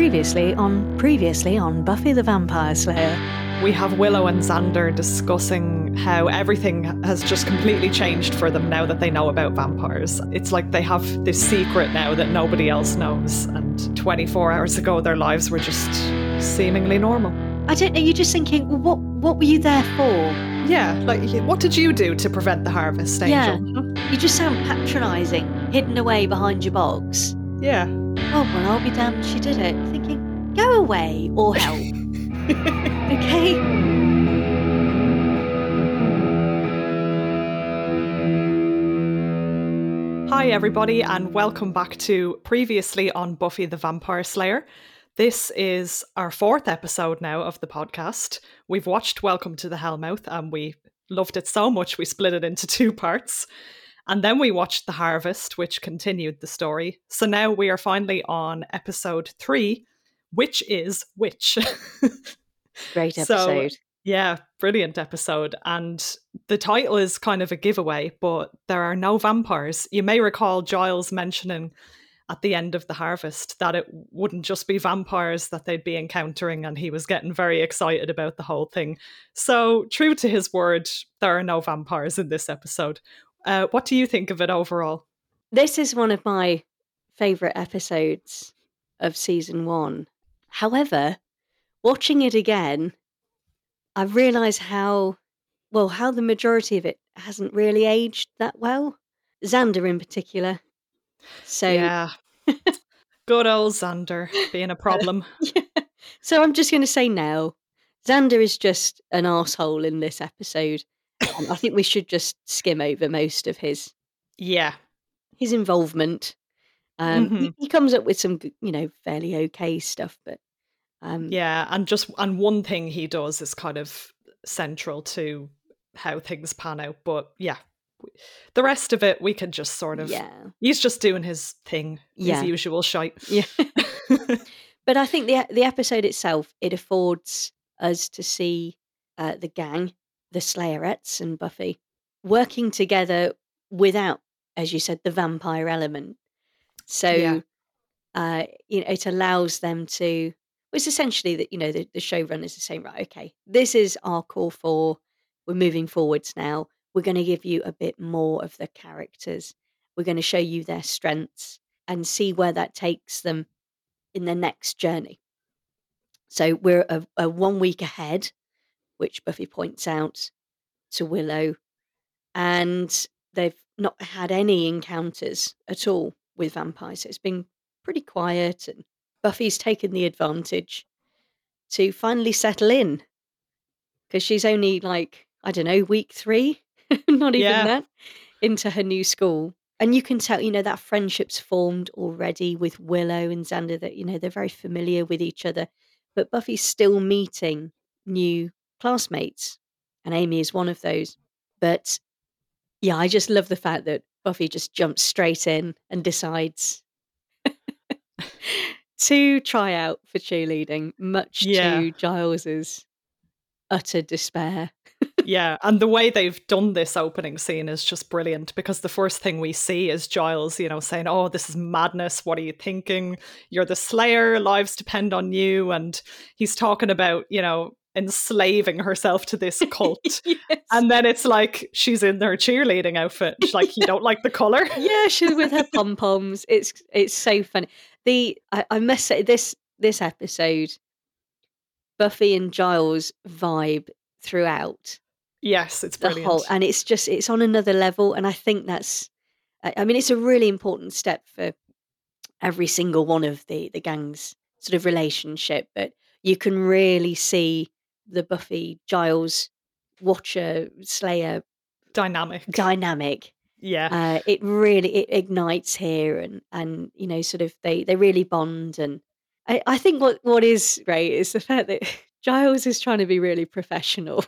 Previously on previously on Buffy the Vampire Slayer. We have Willow and Xander discussing how everything has just completely changed for them now that they know about vampires. It's like they have this secret now that nobody else knows, and 24 hours ago their lives were just seemingly normal. I don't know. You're just thinking, well, what what were you there for? Yeah, like what did you do to prevent the harvest, Angel? Yeah. You just sound patronising, hidden away behind your box. Yeah. Oh well, I'll be damned. She did it. Thinking, go away or help. okay. Hi, everybody, and welcome back to Previously on Buffy the Vampire Slayer. This is our fourth episode now of the podcast. We've watched Welcome to the Hellmouth and we loved it so much we split it into two parts. And then we watched The Harvest, which continued the story. So now we are finally on episode three, which is Witch. Great So- episode. Yeah, brilliant episode. And the title is kind of a giveaway, but there are no vampires. You may recall Giles mentioning at the end of the harvest that it wouldn't just be vampires that they'd be encountering, and he was getting very excited about the whole thing. So, true to his word, there are no vampires in this episode. Uh, what do you think of it overall? This is one of my favourite episodes of season one. However, watching it again, I realise how well how the majority of it hasn't really aged that well. Xander in particular. So yeah. Good old Xander being a problem. Yeah. So I'm just going to say now, Xander is just an asshole in this episode. Um, I think we should just skim over most of his yeah. his involvement. Um, he, Mhm. he comes up with some, you know, fairly okay stuff, but um, Yeah, and just and one thing he does is kind of central to how things pan out. But yeah, the rest of it we can just sort of. yeah, He's just doing his thing, Yeah. his usual shite. yeah. but I think the the episode itself it affords us to see uh, the gang, the Slayerettes and Buffy working together without, as you said, the vampire element. So, Yeah. uh, you know, it allows them to. It's essentially that you know the, the showrunners are saying, right, okay, this is our core four. We're moving forwards now. We're going to give you a bit more of the characters. We're going to show you their strengths and see where that takes them in their next journey. So we're a, a one week ahead, which Buffy points out to Willow, and they've not had any encounters at all with vampires. So it's been pretty quiet, and Buffy's taken the advantage to finally settle in because she's only like, I don't know, week three, not even Yeah. that, into her new school. And you can tell, you know, that friendship's formed already with Willow and Xander, that, you know, they're very familiar with each other. But Buffy's still meeting new classmates, and Amy is one of those. But yeah, I just love the fact that Buffy just jumps straight in and decides to try out for cheerleading, much Yeah. to Giles's utter despair. yeah, and the way they've done this opening scene is just brilliant because the first thing we see is Giles, you know, saying, "Oh, this is madness. What are you thinking? You're the Slayer. Lives depend on you." And he's talking about, you know, enslaving herself to this cult. yes. And then it's like she's in her cheerleading outfit. She's like, you don't like the color? yeah, she's with her pom poms. It's it's so funny. The I, I must say this this episode, Buffy and Giles vibe throughout Yes, it's the brilliant. whole, and it's just it's on another level. And I think that's, I I mean, it's a really important step for every single one of the the gang's sort of relationship. But you can really see the Buffy Giles Watcher Slayer Dynamic. dynamic yeah. uh, it really it ignites here and and you know sort of they they really bond and I, I think what what is great is the fact that Giles is trying to be really professional.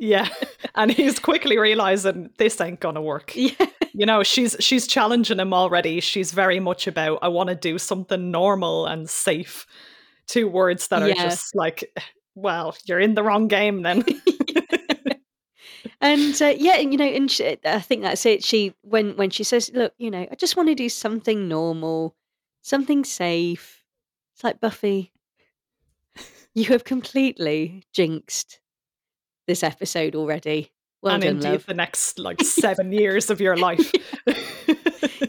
yeah. And he's quickly realizing this ain't gonna work. Yeah, You know, she's she's challenging him already. She's very much about I want to do something normal and safe. Two words that are Yeah. just like, well, you're in the wrong game then. and uh, yeah, and, you know, and she, I think that's it. She when when she says, "Look, you know, I just want to do something normal, something safe." It's like Buffy, you have completely jinxed this episode already. Well and done, indeed love. the next like seven years of your life.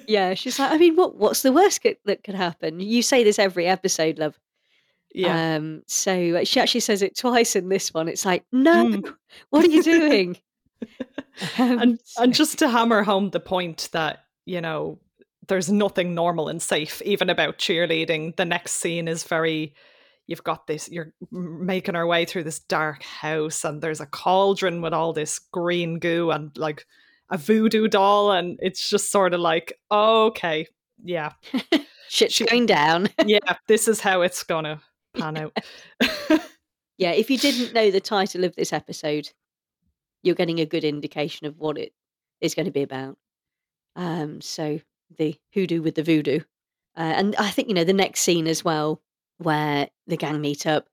Yeah, she's like, I mean, what what's the worst that could happen? You say this every episode, love. Yeah. Um, so uh, she actually says it twice in this one. It's like, no, Mm. what are you doing? Um, and and just to hammer home the point that you know there's nothing normal and safe even about cheerleading the next scene is very you've got this you're making our way through this dark house and there's a cauldron with all this green goo and like a voodoo doll and it's just sort of like okay yeah shit's she- going down. yeah this is how it's gonna pan out Yeah, if you didn't know the title of this episode, you're getting a good indication of what it is going to be about. Um, so the hoodoo with the voodoo, uh, and I think you know the next scene as well, where the gang meet up.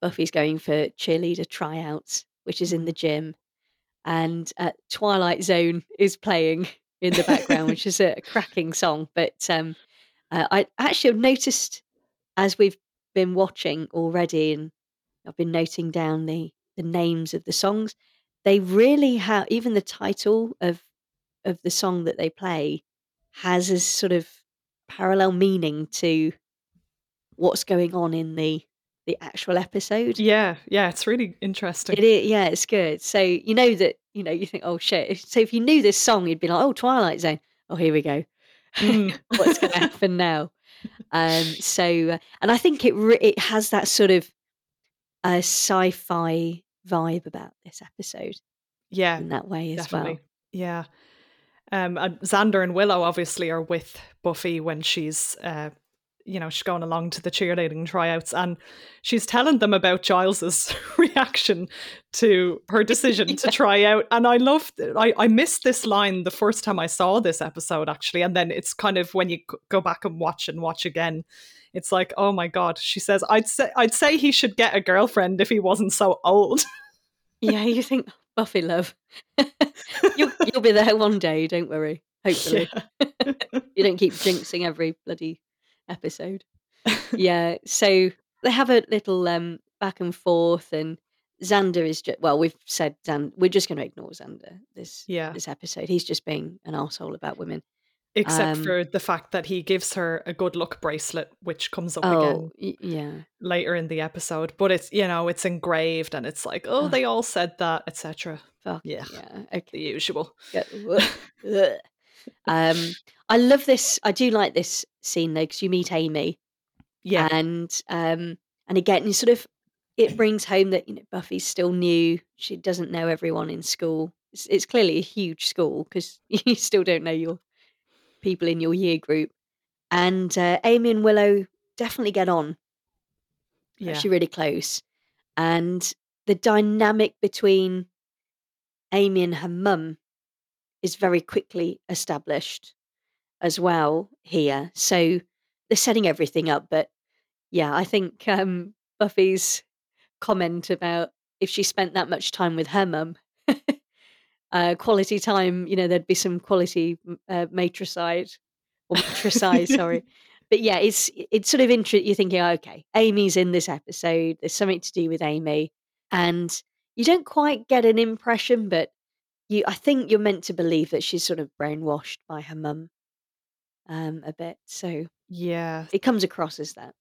Buffy's going for cheerleader tryouts, which is in the gym, and uh, Twilight Zone is playing in the background, which is a cracking song. But um, uh, I actually have noticed as we've been watching already, and I've been noting down the the names of the songs. They really have even the title of of the song that they play has a sort of parallel meaning to what's going on in the the actual episode. yeah yeah it's really interesting It is, yeah, it's good. So you know that you know you think, oh shit. So if you knew this song, you'd be like, oh, Twilight Zone. Oh, here we go. Mm. What's going to happen now? Um, so, uh, and I think it re- it has that sort of uh, sci-fi vibe about this episode yeah in that way as definitely well. yeah um and xander and willow obviously are with buffy when she's uh you know she's going along to the cheerleading tryouts and she's telling them about giles's reaction to her decision to try out and i loved i i missed this line the first time i saw this episode actually and then it's kind of when you go back and watch and watch again it's like oh my god she says i'd say i'd say he should get a girlfriend if he wasn't so old Yeah, you think Buffy love. you'll, you'll be there one day. Don't worry. Hopefully, Yeah. you don't keep jinxing every bloody episode. yeah. So they have a little um back and forth, and Xander is just well. We've said Xander. We're just going to ignore Xander this yeah this episode. He's just being an asshole about women. except Um, for the fact that he gives her a good luck bracelet which comes up Oh, again y- yeah. later in the episode but it's you know it's engraved and it's like oh Ugh. they all said that etc Fuck Yeah. Yeah. Okay. the usual Ugh. um, I love this. I do like this scene though because you meet Amy, yeah and um, and again, you sort of it brings home that you know Buffy's still new. She doesn't know everyone in school. It's, it's clearly a huge school because you still don't know your people in your year group. And uh, Amy and Willow definitely get on. They're yeah actually really close. And the dynamic between Amy and her mum is very quickly established as well here. So they're setting everything up. But yeah, I think um, Buffy's comment about if she spent that much time with her mum, uh, quality time, you know, there'd be some quality uh, matricide or matricide, sorry. But yeah, it's it's sort of interesting. You're thinking, oh, okay, Amy's in this episode. There's something to do with Amy, and you don't quite get an impression, but you, I think you're meant to believe that she's sort of brainwashed by her mum, um, a bit. So yeah it comes across as that.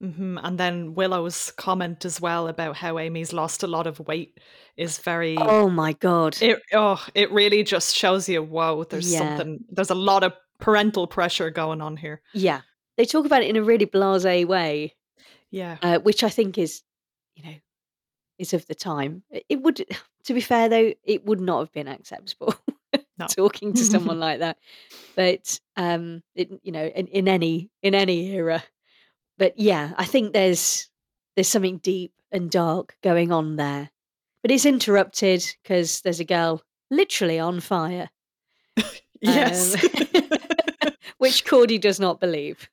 hmm and then willow's comment as well about how amy's lost a lot of weight is very Oh my god! it oh it really just shows you whoa there's Yeah. something there's a lot of parental pressure going on here yeah, they talk about it in a really blasé way, yeah uh, which I think is, you know, is of the time. It would, to be fair though, it would not have been acceptable No. talking to someone like that. But um, it, you know, in, in any in any era. But yeah, I think there's there's something deep and dark going on there. But it's interrupted because there's a girl literally on fire, yes um, which Cordy does not believe.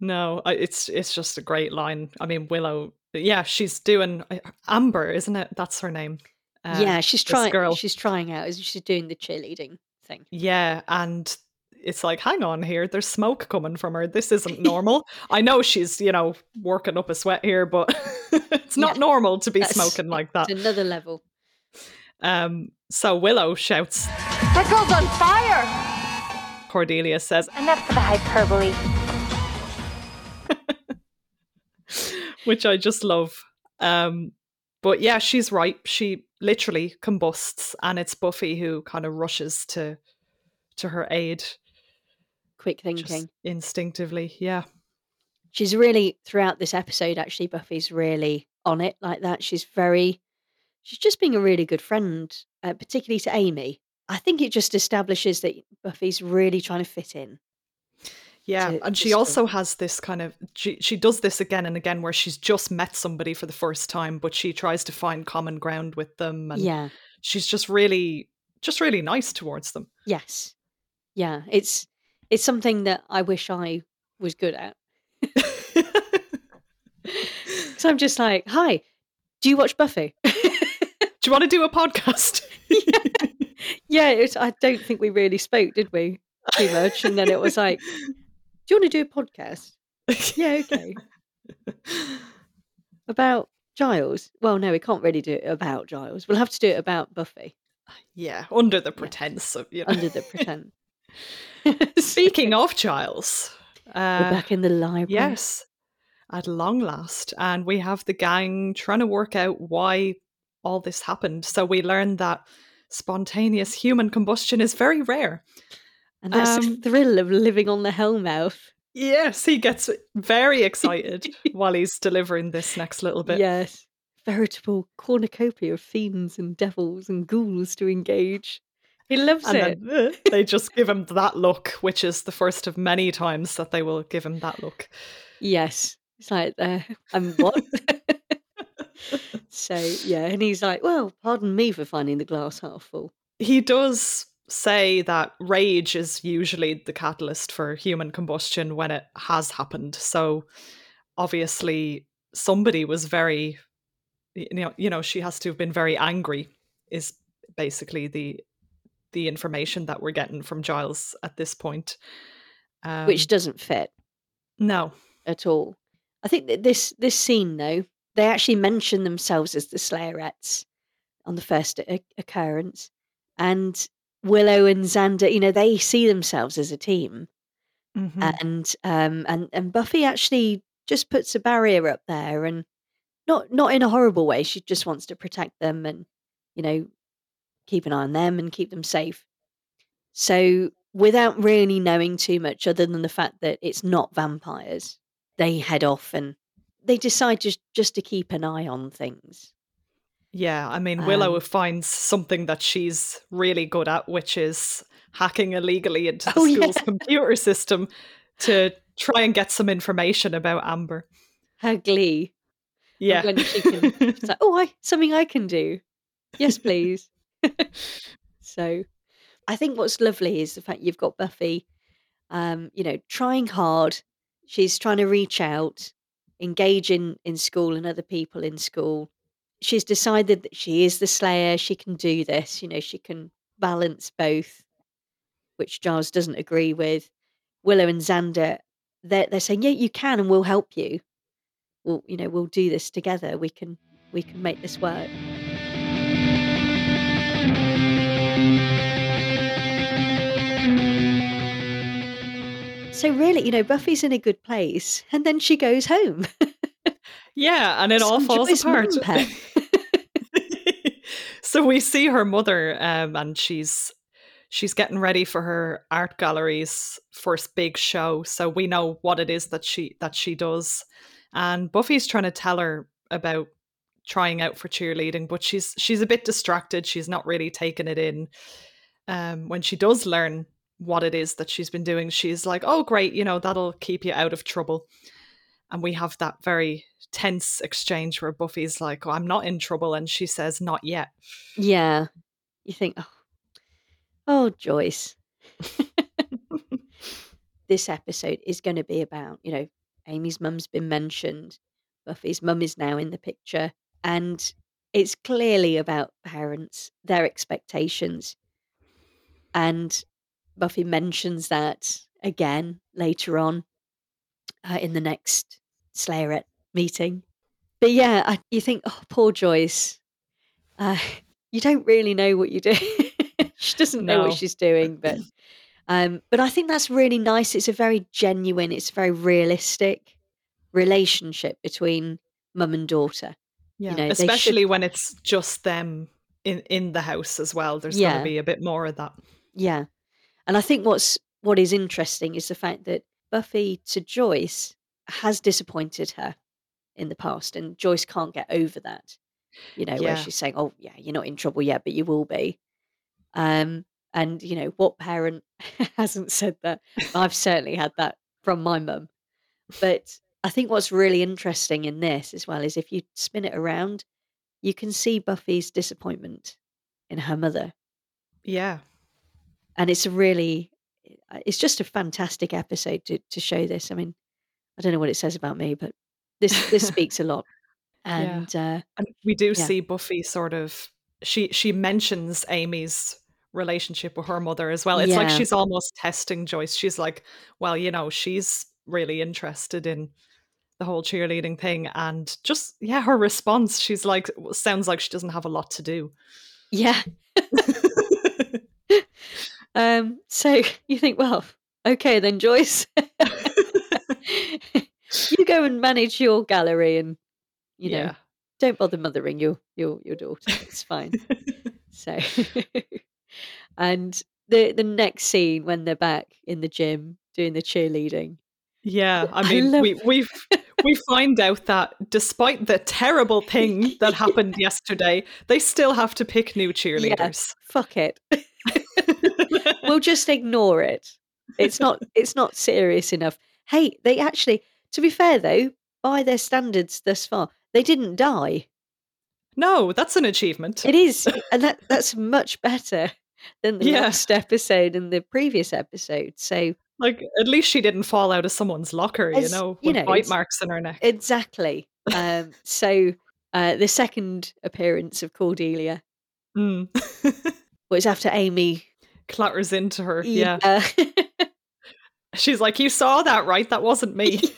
No, it's it's just a great line. I mean, Willow, yeah, she's doing uh, Amber, isn't it? That's her name. Uh, yeah, she's trying. girl. She's trying out. She's doing the cheerleading thing. yeah, and it's like, hang on here, there's smoke coming from her. This isn't normal. I know she's, you know, working up a sweat here, but it's not Yeah, normal to be That's- smoking like that. It's another level. Um, so Willow shouts, That girl's on fire! Cordelia says, Enough for the hyperbole. which I just love. Um, but yeah, she's right. She literally combusts, and it's Buffy who kind of rushes to to her aid, Quick just thinking. instinctively. Yeah, She's really throughout this episode. Actually, Buffy's really on it like that. She's very. She's just being a really good friend, uh, particularly to Amy. I think it just establishes that Buffy's really trying to fit in. Yeah, To- and she also has this kind of she she does this again and again where she's just met somebody for the first time, but she tries to find common ground with them, and yeah. she's just really just really nice towards them. Yes. Yeah. It's it's something that I wish I was good at. so I'm just like, hi, do you watch Buffy? Do you want to do a podcast? yeah, it was, I don't think we really spoke, did we? Too much. And then it was like, do you want to do a podcast? Yeah, okay. About Giles? Well, no, we can't really do it about Giles. We'll have to do it about Buffy yeah, under the pretense of you know. under the pretense. Speaking of Giles, We're uh, back in the library. yes, at long last, and we have the gang trying to work out why all this happened. So we learned that spontaneous human combustion is very rare. And that's the Um, thrill of living on the Hellmouth. Yes, he gets very excited while he's delivering this next little bit. Yes. Veritable cornucopia of fiends and devils and ghouls to engage. He loves And it. then uh, they just give him that look, which is the first of many times that they will give him that look. Yes. It's like, uh, I'm what? so, yeah. And he's like, well, pardon me for finding the glass half full. he does say that rage is usually the catalyst for human combustion when it has happened. So obviously somebody was very you know you know she has to have been very angry is basically the the information that we're getting from Giles at this point. Um, which doesn't fit no. at all. I think that this this scene though, they actually mention themselves as the Slayerettes on the first occurrence, and Willow and Xander, you know, they see themselves as a team, Mhm. and um and and Buffy actually just puts a barrier up there, and not not in a horrible way. She just wants to protect them and you know keep an eye on them and keep them safe. So without really knowing too much, other than the fact that it's not vampires, they head off and they decide just just to keep an eye on things. Yeah, I mean, Willow Um, finds something that she's really good at, which is hacking illegally into the Oh, yeah. school's computer system to try and get some information about Amber. Her glee. Yeah. when she can- It's like, oh, I something I can do. Yes, please. so, I think what's lovely is the fact you've got Buffy, um, you know, trying hard. She's trying to reach out, engage in in school and other people in school. She's decided that she is the Slayer. She can do this. You know, she can balance both, which Giles doesn't agree with. Willow and Xander, they're they're saying, yeah, you can, and we'll help you. We'll, you know, we'll do this together. We can we can make this work. So really, you know, Buffy's in a good place, and then she goes home. yeah, and it all falls apart. So we see her mother, um, and she's she's getting ready for her art gallery's first big show. So we know what it is that she that she does, and Buffy's trying to tell her about trying out for cheerleading, but she's she's a bit distracted. She's not really taking it in. Um, when she does learn what it is that she's been doing, she's like, "Oh, great! You know that'll keep you out of trouble." And we have that very tense exchange where Buffy's like, oh, "I'm not in trouble," and she says, "Not yet." yeah, you think, oh, oh, Joyce. this episode is going to be about, you know, Amy's mum's been mentioned, Buffy's mum is now in the picture, and it's clearly about parents, their expectations, and Buffy mentions that again later on uh, in the next Slayerette meeting. But yeah, I, you think, oh, poor Joyce. Uh, you don't really know what you do. she doesn't know No. what she's doing, but um, but I think that's really nice. It's a very genuine, it's a very realistic relationship between mum and daughter. Yeah, know, they should- especially when it's just them in in the house as well. There's Yeah. going to be a bit more of that. Yeah. And I think what's what is interesting is the fact that Buffy to Joyce has disappointed her in the past and Joyce can't get over that. You know, where she's saying, "Oh, yeah, you're not in trouble yet, but you will be." Um and you know, what parent hasn't said that? I've certainly had that from my mum. But I think what's really interesting in this as well is if you spin it around, you can see Buffy's disappointment in her mother Yeah, and it's a really uh, it's just a fantastic episode to to show this. I mean, I don't know what it says about me, but this this speaks a lot. Yeah. And uh, and we do Yeah. see Buffy sort of she she mentions Amy's relationship with her mother as well. It's like she's almost testing Joyce. She's like, well, you know, she's really interested in the whole cheerleading thing and just yeah, her response, she's like sounds like she doesn't have a lot to do. yeah, um, so you think, well, okay then, Joyce, you go and manage your gallery, and you know, yeah. don't bother mothering your your your daughter. It's fine. So, and the the next scene when they're back in the gym doing the cheerleading, Yeah, I I mean, love- we we we find out that despite the terrible thing that happened yesterday, they still have to pick new cheerleaders. fuck it. we'll just ignore it. It's not it's not serious enough. Hey, they actually to be fair though, by their standards thus far, they didn't die. no, that's an achievement. It is and that that's much better than the Yeah. last episode and the previous episode. So Like at least she didn't fall out of someone's locker, you As- know, you with know, bite marks in her neck. exactly. Um so uh the second appearance of Cordelia Mm. was after Amy Clatters into her. Yeah. yeah. She's like, You saw that, right? That wasn't me.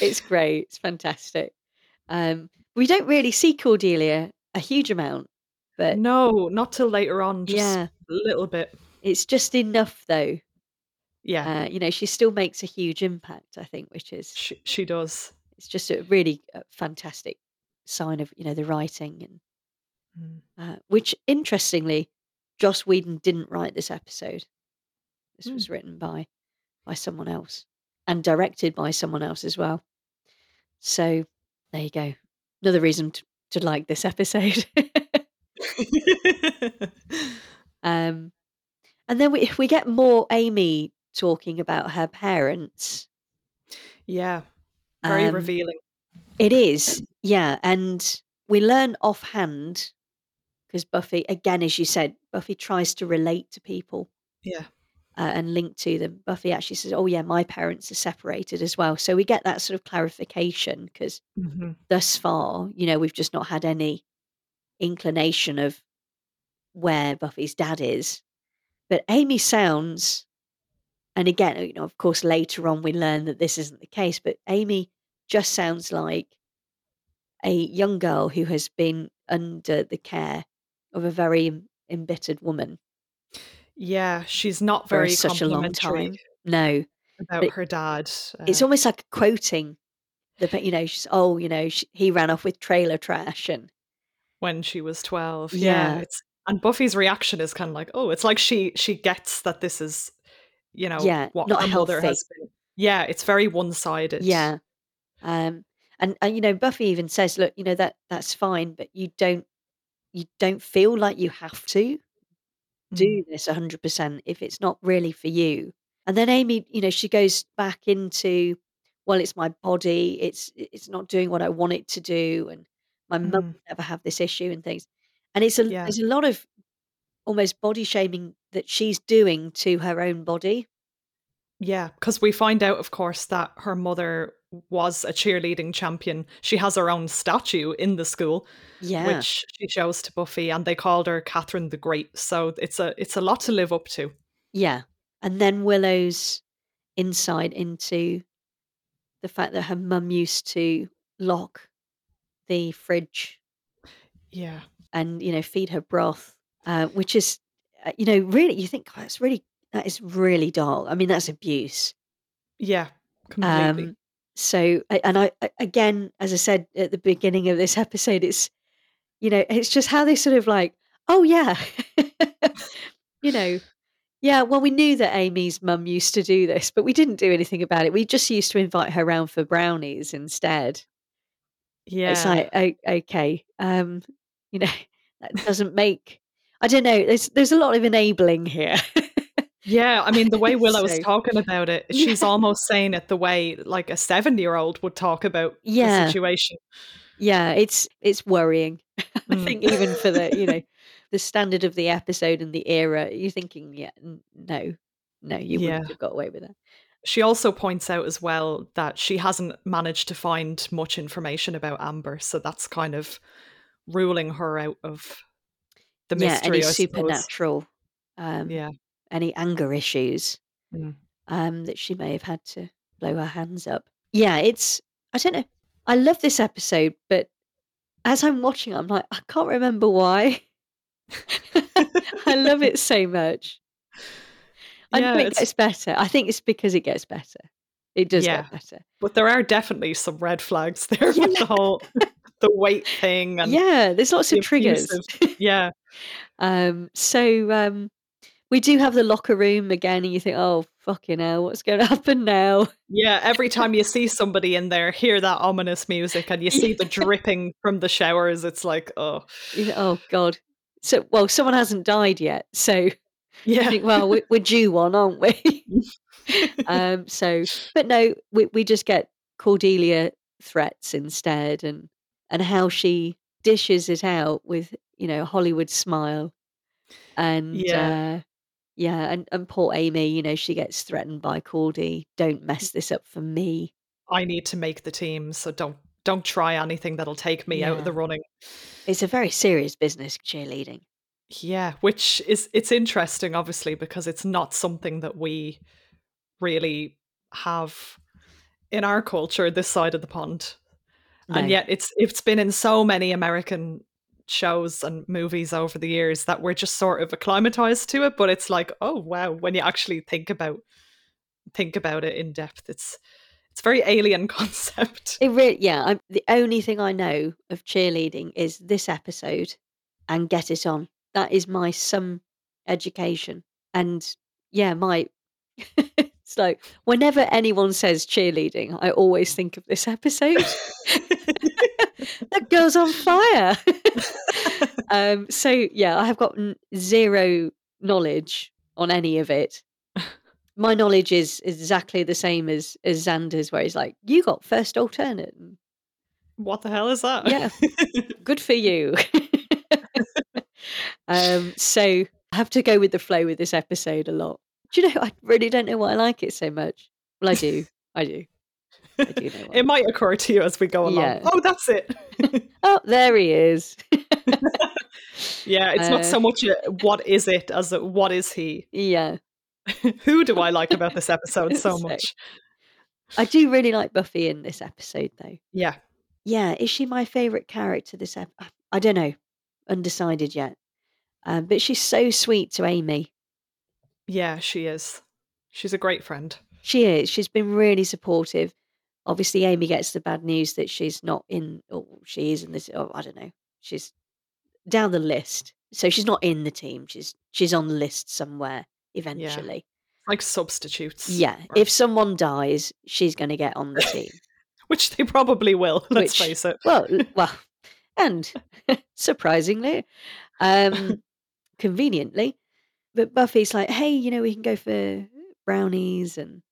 it's great. It's fantastic. Um, we don't really see Cordelia a huge amount, but no, not till later on, just yeah, a little bit. it's just enough though. Yeah, Uh, you know, she still makes a huge impact. I think, which is she, she does. it's just a really uh, fantastic sign of you know the writing and Mm. uh, which interestingly, Joss Whedon didn't write this episode. This Hmm. was written by by someone else and directed by someone else as well. So there you go. Another reason to, to like this episode. um, and then we we get more Amy talking about her parents. yeah, very Um, revealing. It is, yeah, and we learn offhand because Buffy, again, as you said, Buffy tries to relate to people Yeah. Uh, and link to them. Buffy actually says, "Oh yeah, my parents are separated as well." So we get that sort of clarification because hmm thus far, you know, we've just not had any inclination of where Buffy's dad is. But Amy sounds, and again, you know, of course, later on we learn that this isn't the case, but Amy just sounds like a young girl who has been under the care of a very embittered woman Yeah, she's not for very such a long time. No, about her dad. it's uh, almost like quoting the, you know, she's, oh, you know, sh he ran off with trailer trash and when she was 12 yeah, Yeah. it's and buffy's reaction is kind of like oh it's like she she gets that this is you know Yeah, what not her mother healthy. has been yeah it's very one-sided Yeah. Um and, and you know Buffy even says look you know that that's fine but you don't you don't feel like you have to. Do this 100% if it's not really for you. And then Amy you know she goes back into well it's my body it's it's not doing what I want it to do and my mum Mm. would never have this issue and things. And it's a Yeah. there's a lot of almost body shaming that she's doing to her own body Yeah, because we find out, of course, that her mother was a cheerleading champion. She has her own statue in the school, Yeah. which she shows to Buffy, and they called her Catherine the Great. So it's a it's a lot to live up to. Yeah. And then Willow's insight into the fact that her mum used to lock the fridge Yeah, and, you know, feed her broth, uh, which is, uh, you know, really, you think, "God, that's really, that is really dark. I mean, that's abuse. yeah, completely. Um, so, and I, again, as I said at the beginning of this episode, it's, you know, it's just how they sort of like, oh, yeah, you know, yeah, well, we knew that Amy's mum used to do this, but we didn't do anything about it. We just used to invite her round for brownies instead. yeah, It's like, okay, um, you know, that doesn't make, I don't know, there's, there's a lot of enabling here. Yeah. I mean, the way Willow's So- talking about it, she's Yeah. almost saying it the way like a seven year old would talk about Yeah. the situation. Yeah, it's it's worrying. I Mm. think even for the you know the standard of the episode and the era, you're thinking, yeah, no, no, you Yeah. wouldn't have got away with that. She also points out as well that she hasn't managed to find much information about Amber, so that's kind of ruling her out of the yeah, mystery. any I supernatural, um, Yeah, any anger issues Mm. um, that she may have had to blow her hands up. Yeah, it's I don't know. I love this episode, but as I'm watching, it, I'm like, I can't remember why. I love it so much. I Yeah, know it it's- gets better. I think it's because it gets better. It does Yeah. get better. but there are definitely some red flags there with the whole the weight thing and yeah, there's lots the of triggers. abusive- yeah, um, so um, we do have the locker room again, and you think, oh fucking hell, what's going to happen now? yeah. Every time you see somebody in there, hear that ominous music, and you see the dripping from the showers, it's like, oh, oh god. So well, someone hasn't died yet, so yeah, think, well, we- we're due one, aren't we? um, so, but no, we we just get Cordelia threats instead, and and how she dishes it out with you know a Hollywood smile, and Yeah. uh, yeah, and and poor Amy, you know, she gets threatened by Cordy. Don't mm. mess this up for me. I need to make the team, so don't don't try anything that'll take me out of the running. It's a very serious business cheerleading. Yeah, which is it's interesting, obviously, because it's not something that we really have in our culture this side of the pond. And yet it's it's been in so many American shows and movies over the years that we're just sort of acclimatized to it. But it's like, oh wow, when you actually think about think about it in depth, it's it's a very alien concept. It really, yeah. I'm, the only thing I know of cheerleading is this episode and Get It On. That is my some education. And yeah, my it's like whenever anyone says cheerleading, I always think of this episode. that girl's on fire. um, so yeah, I have gotten zero knowledge on any of it. My knowledge is exactly the same as as Xander's, where he's like, "You got first alternate, what the hell is that? Yeah. good for you." um, so I have to go with the flow with this episode a lot. Do you know? I really don't know why I like it so much. Well, I do. I do. I do know. It might occur to you as we go along. Yeah. Oh, that's it. Oh, there he is. yeah, it's not Uh, so much a, what is it as a, what is he. yeah. Who do I like about this episode so So- much? I do really like Buffy in this episode, though. Yeah, Yeah, is she my favorite character this episode? I don't know. Undecided yet. Um, but she's so sweet to Amy. yeah, she is. She's a great friend. She is. She's been really supportive. Obviously, Amy gets the bad news that she's not in, or she is in this. Oh, I don't know. She's down the list, so she's not in the team. She's she's on the list somewhere eventually. Like substitutes. Yeah. or- If someone dies, she's going to get on the team. which they probably will, let's Which- face it. Well, well, and surprisingly, um, conveniently, but Buffy's like, "Hey, you know, we can go for brownies and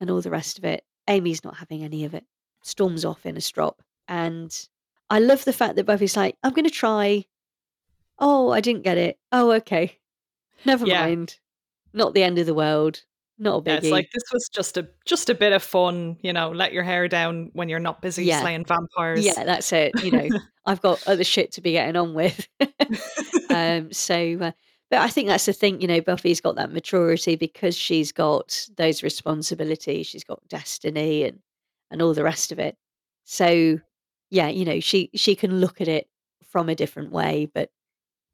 and all the rest of it." Amy's not having any of it. Storms off in a strop, and I love the fact that Buffy's like, "I'm going to try." Oh, I didn't get it. Oh, okay. Never Yeah. mind. Not the end of the world. not a Yeah, biggie. it's like this was just a just a bit of fun, you know, let your hair down when you're not busy Yeah. slaying vampires. yeah, that's it. You know, I've got other shit to be getting on with. um, so, uh, but I think that's the thing. You know, Buffy's got that maturity because she's got those responsibilities. She's got destiny and and all the rest of it. So, yeah, you know, she she can look at it from a different way. But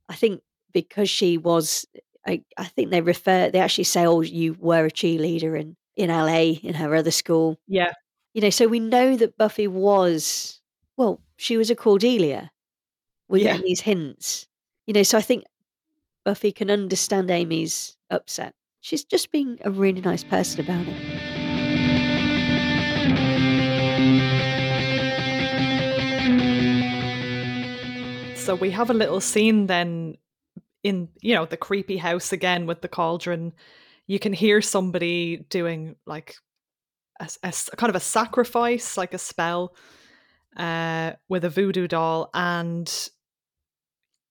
I think because she was, I, I think they refer, they actually say, "Oh, you were a cheerleader in in LA in her other school." yeah, You know, so we know that Buffy was, well, she was a Cordelia. We're Yeah. these hints. You know, so I think Buffy can understand Amy's upset. She's just being a really nice person about it. So we have a little scene then in you know the creepy house again with the cauldron. You can hear somebody doing like a kind of a sacrifice, like a spell, uh, with a voodoo doll, and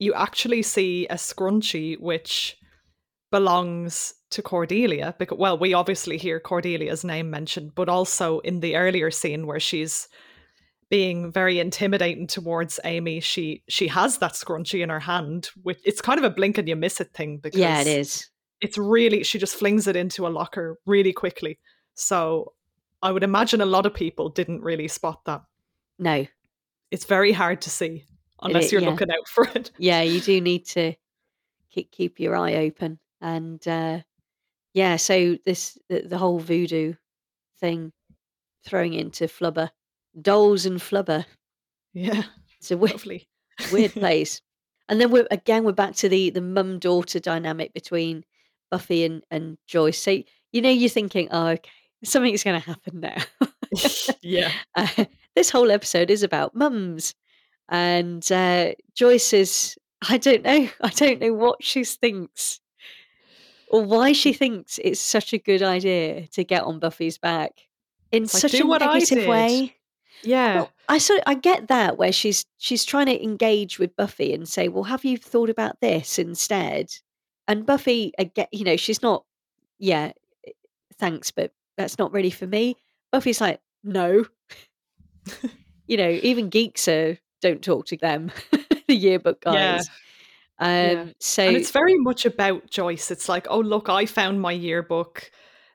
you actually see a scrunchie which belongs to Cordelia. Because well, we obviously hear Cordelia's name mentioned, but also in the earlier scene where she's being very intimidating towards Amy, she she has that scrunchie in her hand. Which it's kind of a blink and you miss it thing because Yeah, it is. It's really she just flings it into a locker really quickly. So I would imagine a lot of people didn't really spot that. No. It's very hard to see unless is, you're yeah. looking out for it. Yeah, you do need to keep keep your eye open. And uh yeah, so this the, the whole voodoo thing throwing into Flubber. Dolls and Flubber. Yeah, It's a weird, lovely. weird place. And then we're again we're back to the the mum daughter dynamic between Buffy and and Joyce. So you know you're thinking, oh, okay, something's going to happen now. yeah. uh, this whole episode is about mums, and uh, Joyce is. I don't know. I don't know what she thinks, or why she thinks it's such a good idea to get on Buffy's back in It's such "Do a negative way. Yeah. Well, I sort I get that where she's she's trying to engage with Buffy and say, "Well, have you thought about this instead?" And Buffy, again, you know, she's not, yeah, thanks, but that's not really for me. Buffy's like, no, you know, even geeks are don't talk to them, the yearbook Yeah, guys. Um, yeah. so and it's very much about Joyce. It's like, oh look, I found my yearbook.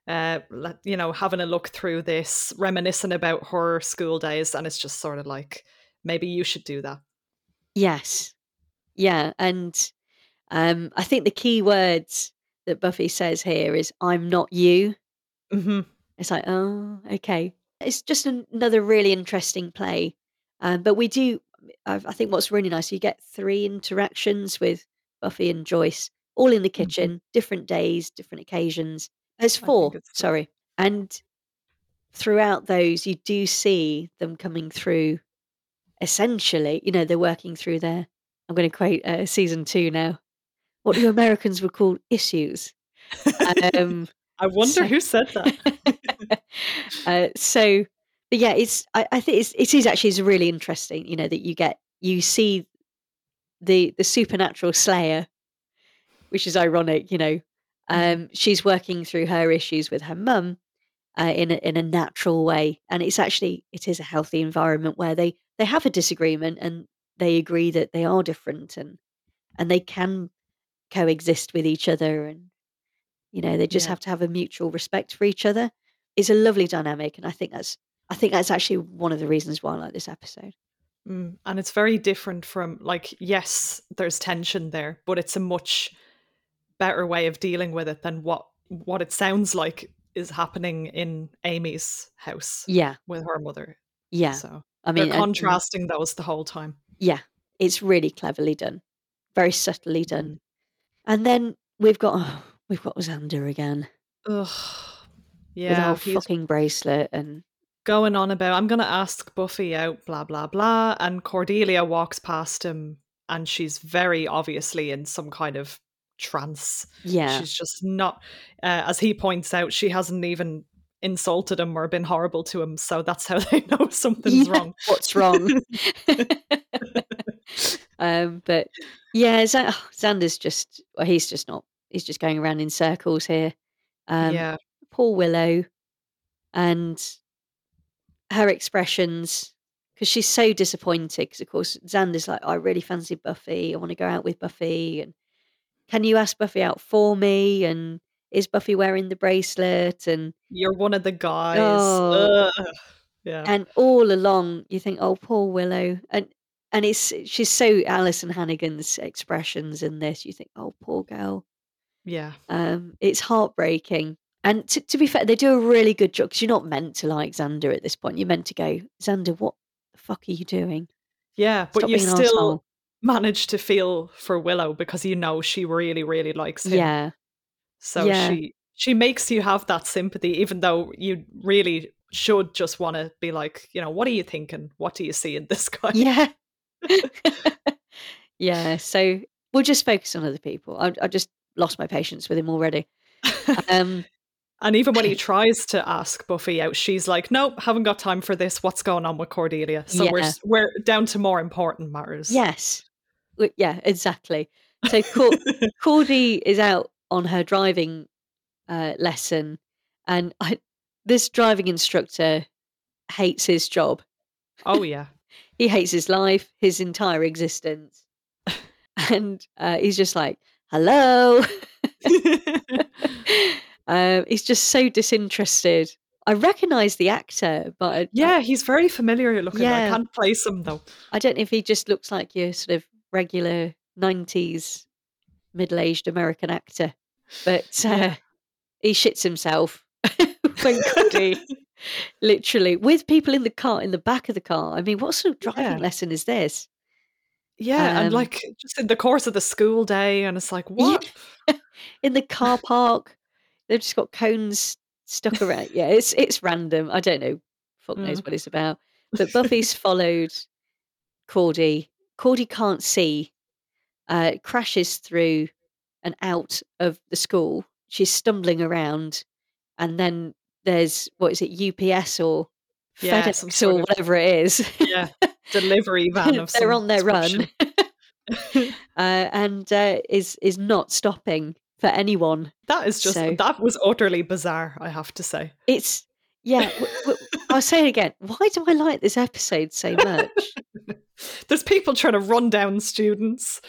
Uh, you know, having a look through this, reminiscing about her school days, and it's just sort of like, maybe you should do that. yes, yeah, and um, I think the key words that Buffy says here is, "I'm not you." hmm It's like, oh, okay. It's just an, another really interesting play. Um, but we do, I, I think what's really nice, you get three interactions with Buffy and Joyce, all in the kitchen, different days, different occasions. There's four, sorry. And throughout those, you do see them coming through essentially, you know, they're working through their, I'm going to quote uh, season two now, what you Americans would call issues. Um, I wonder so- who said that. uh, so, but yeah, it's I, I think it's, it is actually is really interesting. You know that you get you see the the supernatural Slayer, which is ironic. You know, um, she's working through her issues with her mum uh, in a, in a natural way, and it's actually it is a healthy environment where they they have a disagreement and they agree that they are different and and they can coexist with each other and you know they just Yeah. have to have a mutual respect for each other it's a lovely dynamic and i think that's i think that's actually one of the reasons why i like this episode. Mm, and it's very different from like yes there's tension there but it's a much better way of dealing with it than what what it sounds like is happening in amy's house yeah. with her mother. Yeah. So i they're mean and- contrasting those the whole time. Yeah it's really cleverly done very subtly done. Mm. and then we've got oh, we've got xander again. Ugh. with the yeah whole he's fucking bracelet and going on about i'm going to ask buffy out blah blah blah and cordelia walks past him and she's very obviously in some kind of trance yeah She's just not, uh, as he points out, she hasn't even insulted him or been horrible to him. So that's how they know something's Yeah, wrong. what's wrong um but yeah Z- oh, xander's just well, he's just not he's just going around in circles here um yeah, poor Willow and her expressions because she's so disappointed. Because of course Xander's like, I really fancy Buffy. I want to go out with Buffy, and can you ask Buffy out for me? And is Buffy wearing the bracelet? And You're one of the guys. Oh. Yeah. and all along you think, oh, poor Willow, and and it's she's so Alyson Hannigan's expressions in this. You think, oh, poor girl. yeah. Um, it's heartbreaking. And to, to be fair, they do a really good job because you're not meant to like Xander at this point. You're meant to go, Xander, what the fuck are you doing? Yeah. But Stop you still arsehole." manage to feel for Willow because you know she really, really likes him. Yeah, So Yeah. she she makes you have that sympathy, even though you really should just want to be like, you know, what are you thinking? What do you see in this guy? yeah, yeah. So we'll just focus on other people. I, I just lost my patience with him already. Um, and even when he tries to ask Buffy out, she's like, "Nope, haven't got time for this. What's going on with Cordelia?" So we're we're down to more important matters. yes, yeah, exactly. So Cor- Cordy is out on her driving uh, lesson, and I, this driving instructor hates his job. oh yeah. He hates his life, his entire existence, and uh, he's just like, "Hello." Um, he's just so disinterested. I recognise the actor, but I, yeah, he's very familiar looking. I can't place him though. I don't know if he just looks like your sort of regular '90s middle-aged American actor, but uh, Yeah. he shits himself when Cordy literally with people in the car in the back of the car. I mean, what sort of driving Yeah. lesson is this? Yeah, and Um, like just in the course of the school day, and it's like, what? in the car park. They've just got cones stuck around. Yeah, it's it's random. I don't know. Fuck knows Mm. what it's about. But Buffy's followed Cordy. Cordy can't see. Uh, crashes through and out of the school. She's stumbling around, and then there's what is it, UPS or Yeah, FedEx or of- whatever it is. yeah, delivery van of They're on their run, uh, and uh, is is not stopping for anyone. that is just So- that was utterly bizarre. I have to say. It's yeah. W- w- I'll say it again. Why do I like this episode so much? There's people trying to run down students.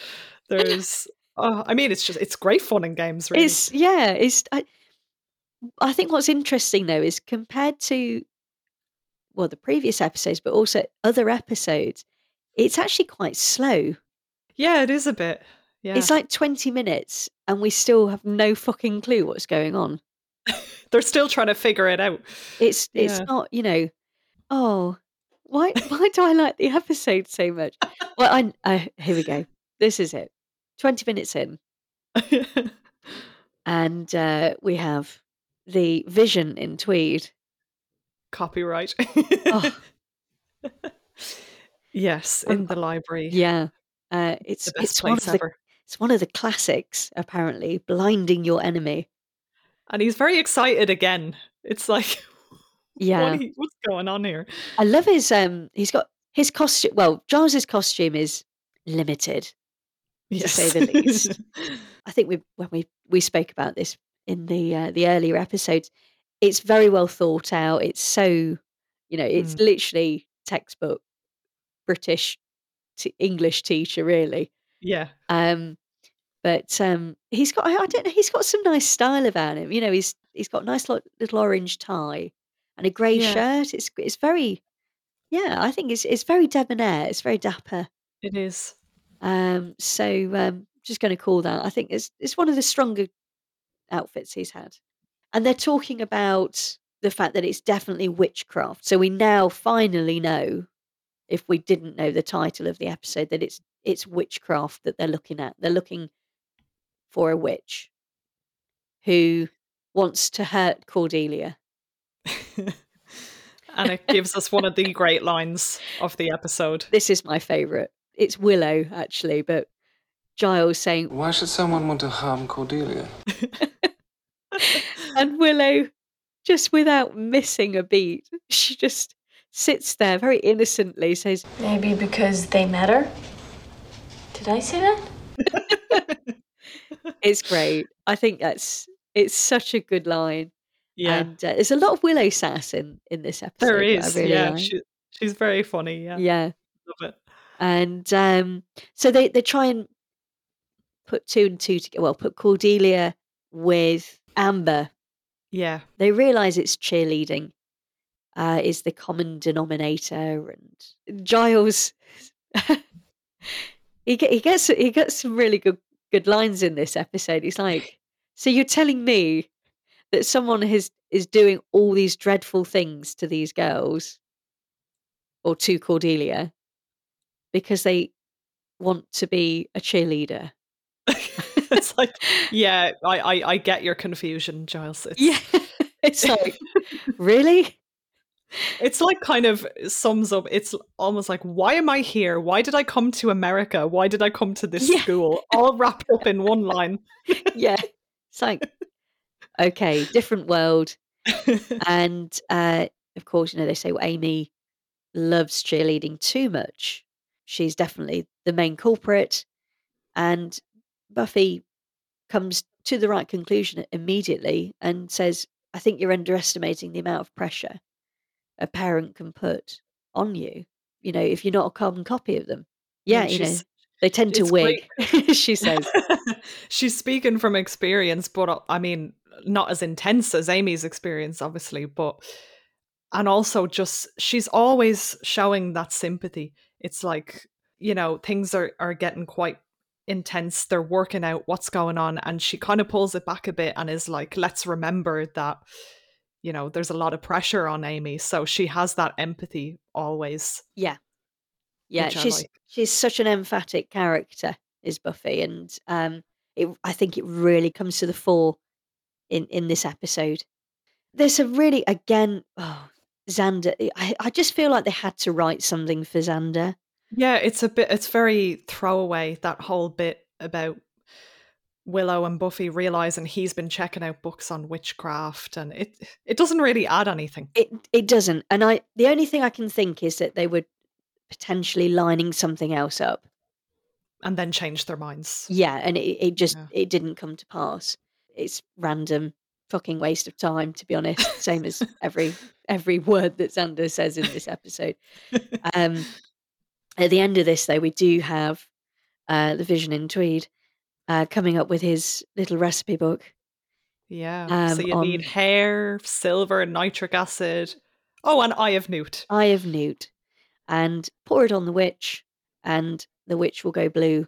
There's, oh, I mean, it's just it's great fun and games. Really, It's yeah. It's I, I think what's interesting though is compared to well the previous episodes, but also other episodes, it's actually quite slow. yeah, it is a bit. Yeah, It's like twenty minutes, and we still have no fucking clue what's going on. they're still trying to figure it out. It's it's Yeah. not you know. Oh, why why do I like the episode so much? Well, I, I here we go. This is it. Twenty minutes in. and uh, we have the vision in tweed. Copyright. Oh. yes, Um, in the library. Yeah, uh, it's it's one of ever. It's one of the classics. Apparently, blinding your enemy. And he's very excited again. It's like, Yeah, what you- what's going on here? I love his. Um, he's got his costume. Well, Giles's costume is limited. to say the least. I think we when we we spoke about this in the uh, the earlier episodes. It's very well thought out. It's so, you know, it's Mm. literally textbook British t- English teacher, really. Yeah. Um, but um, he's got I, don't know he's got some nice style about him. You know, he's he's got a nice lo- little orange tie and a grey Yeah. shirt. It's it's very yeah. I think it's it's very debonair. It's very dapper. It is. Um, so um, just going to call that. I think it's it's one of the stronger outfits he's had. And they're talking about the fact that it's definitely witchcraft. So we now finally know, if we didn't know the title of the episode, that it's it's witchcraft that they're looking at. They're looking for a witch who wants to hurt Cordelia. and it gives us one of the great lines of the episode. This is my favourite. It's Willow actually, but Giles saying, Why should someone want to harm Cordelia? and Willow, just without missing a beat, she just sits there very innocently, says, Maybe because they met her? Did I say that? It's great. I think that's it's such a good line. Yeah, And uh, there's a lot of Willow sass in in this episode. there that is. I really yeah, like. she, she's very funny. Yeah, yeah. love it. And um, so they, they try and put two and two together. Well, put Cordelia with Amber. Yeah, They realize it's cheerleading uh, is the common denominator. And Giles, he get, he gets he gets some really good good lines in this episode. He's like, "So you're telling me that someone is is doing all these dreadful things to these girls, or to Cordelia, because they want to be a cheerleader?" it's like yeah, I, I I get your confusion, Giles. It's, Yeah, it's like really. It's like kind of sums up. It's almost like, why am I here? Why did I come to America? Why did I come to this Yeah. school? All wrapped up in one line. yeah. It's like, okay, different world. And uh, of course, you know, they say, well, Amy loves cheerleading too much. She's definitely the main culprit. And Buffy comes to the right conclusion immediately and says, I think you're underestimating the amount of pressure a parent can put on you, you know, if you're not a carbon copy of them. Yeah, you know, they tend to wig, she says. She's speaking from experience, but uh, I mean, not as intense as Amy's experience, obviously, but and also just she's always showing that sympathy. It's like, you know, things are, are getting quite intense. They're working out what's going on, and she kind of pulls it back a bit and is like, let's remember that, you know, there's a lot of pressure on Amy. So she has that empathy always. Yeah. Yeah, she's like. she's such an emphatic character, is Buffy, and um, it, I think it really comes to the fore in in this episode. There's a really again, oh, Xander. I, I just feel like they had to write something for Xander. Yeah, it's a bit it's very throwaway that whole bit about Willow and Buffy realizing he's been checking out books on witchcraft and it it doesn't really add anything. It it doesn't, and I the only thing I can think is that they were potentially lining something else up. And then changed their minds. Yeah, and it, it just Yeah. it didn't come to pass. It's random, fucking waste of time, to be honest. Same as every every word that Xander says in this episode. Um, at the end of this, though, we do have uh, the Vision in Tweed uh, coming up with his little recipe book. Yeah. so Um, you need hair, silver, nitric acid. Oh, and eye of newt. Eye of Newt, and pour it on the witch, and the witch will go blue.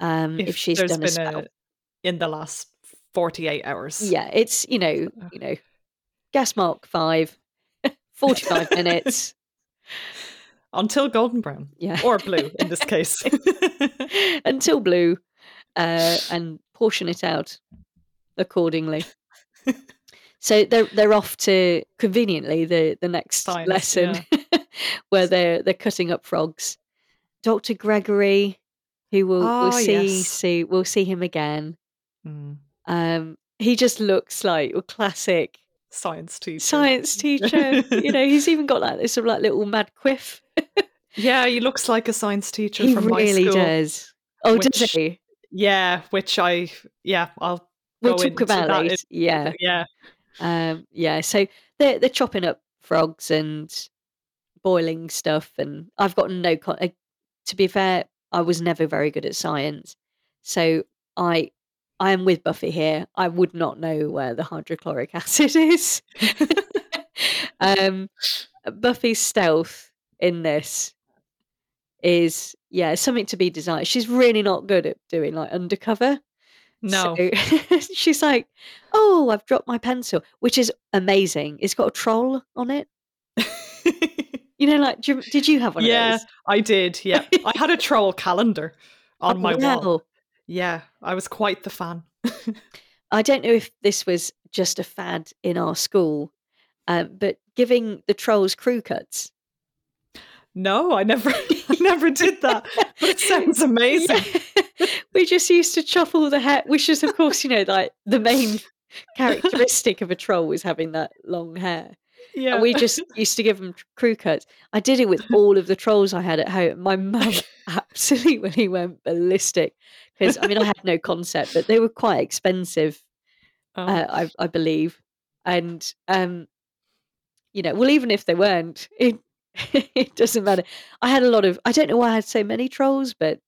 Um, if, she's there's done a spell. in the last 48 hours. Yeah, it's you know, you know, gas mark five, 45 minutes. Until golden brown. Yeah. Or blue in this case. until blue, uh, and portion it out accordingly. so they're they're off to conveniently the the next Science, lesson where they're they're cutting up frogs. Doctor Gregory, who will Ah, we'll see yes. see we'll see him again. Mm. Um, he just looks like a classic Science teacher. science teacher. you know, he's even got like this sort of like little mad quiff. Yeah, he looks like a science teacher he from my really school. does. Oh, does he? Yeah, which I yeah, I'll We'll talk about that it. Yeah. yeah. Um, yeah, so they're they're chopping up frogs and boiling stuff, and I've gotten no. Con- uh, to be fair, I was never very good at science, so I I am with Buffy here. I would not know where the hydrochloric acid is. um, Buffy's stealth in this is yeah something to be desired. She's really not good at doing like undercover. No. So she's like, "Oh, I've dropped my pencil," which is amazing. It's got a troll on it. You know, like, you, did you have one yeah, of those? I did. Yeah. I had a troll calendar on Oh, my wall. Yeah, I was quite the fan. I don't know if this was just a fad in our school, um, but giving the trolls crew cuts. No, I never I never did that. But it sounds amazing. Yeah. we just used to chop all the hair, which is, of course, you know, like the main characteristic of a troll was having that long hair. Yeah. And we just used to give them crew cuts. I did it with all of the trolls I had at home. My mum absolutely went ballistic because I mean I had no concept, but they were quite expensive, Oh. uh, I, I believe. and um, you know, well, even if they weren't, it it doesn't matter. I had a lot of. I don't know why I had so many trolls, but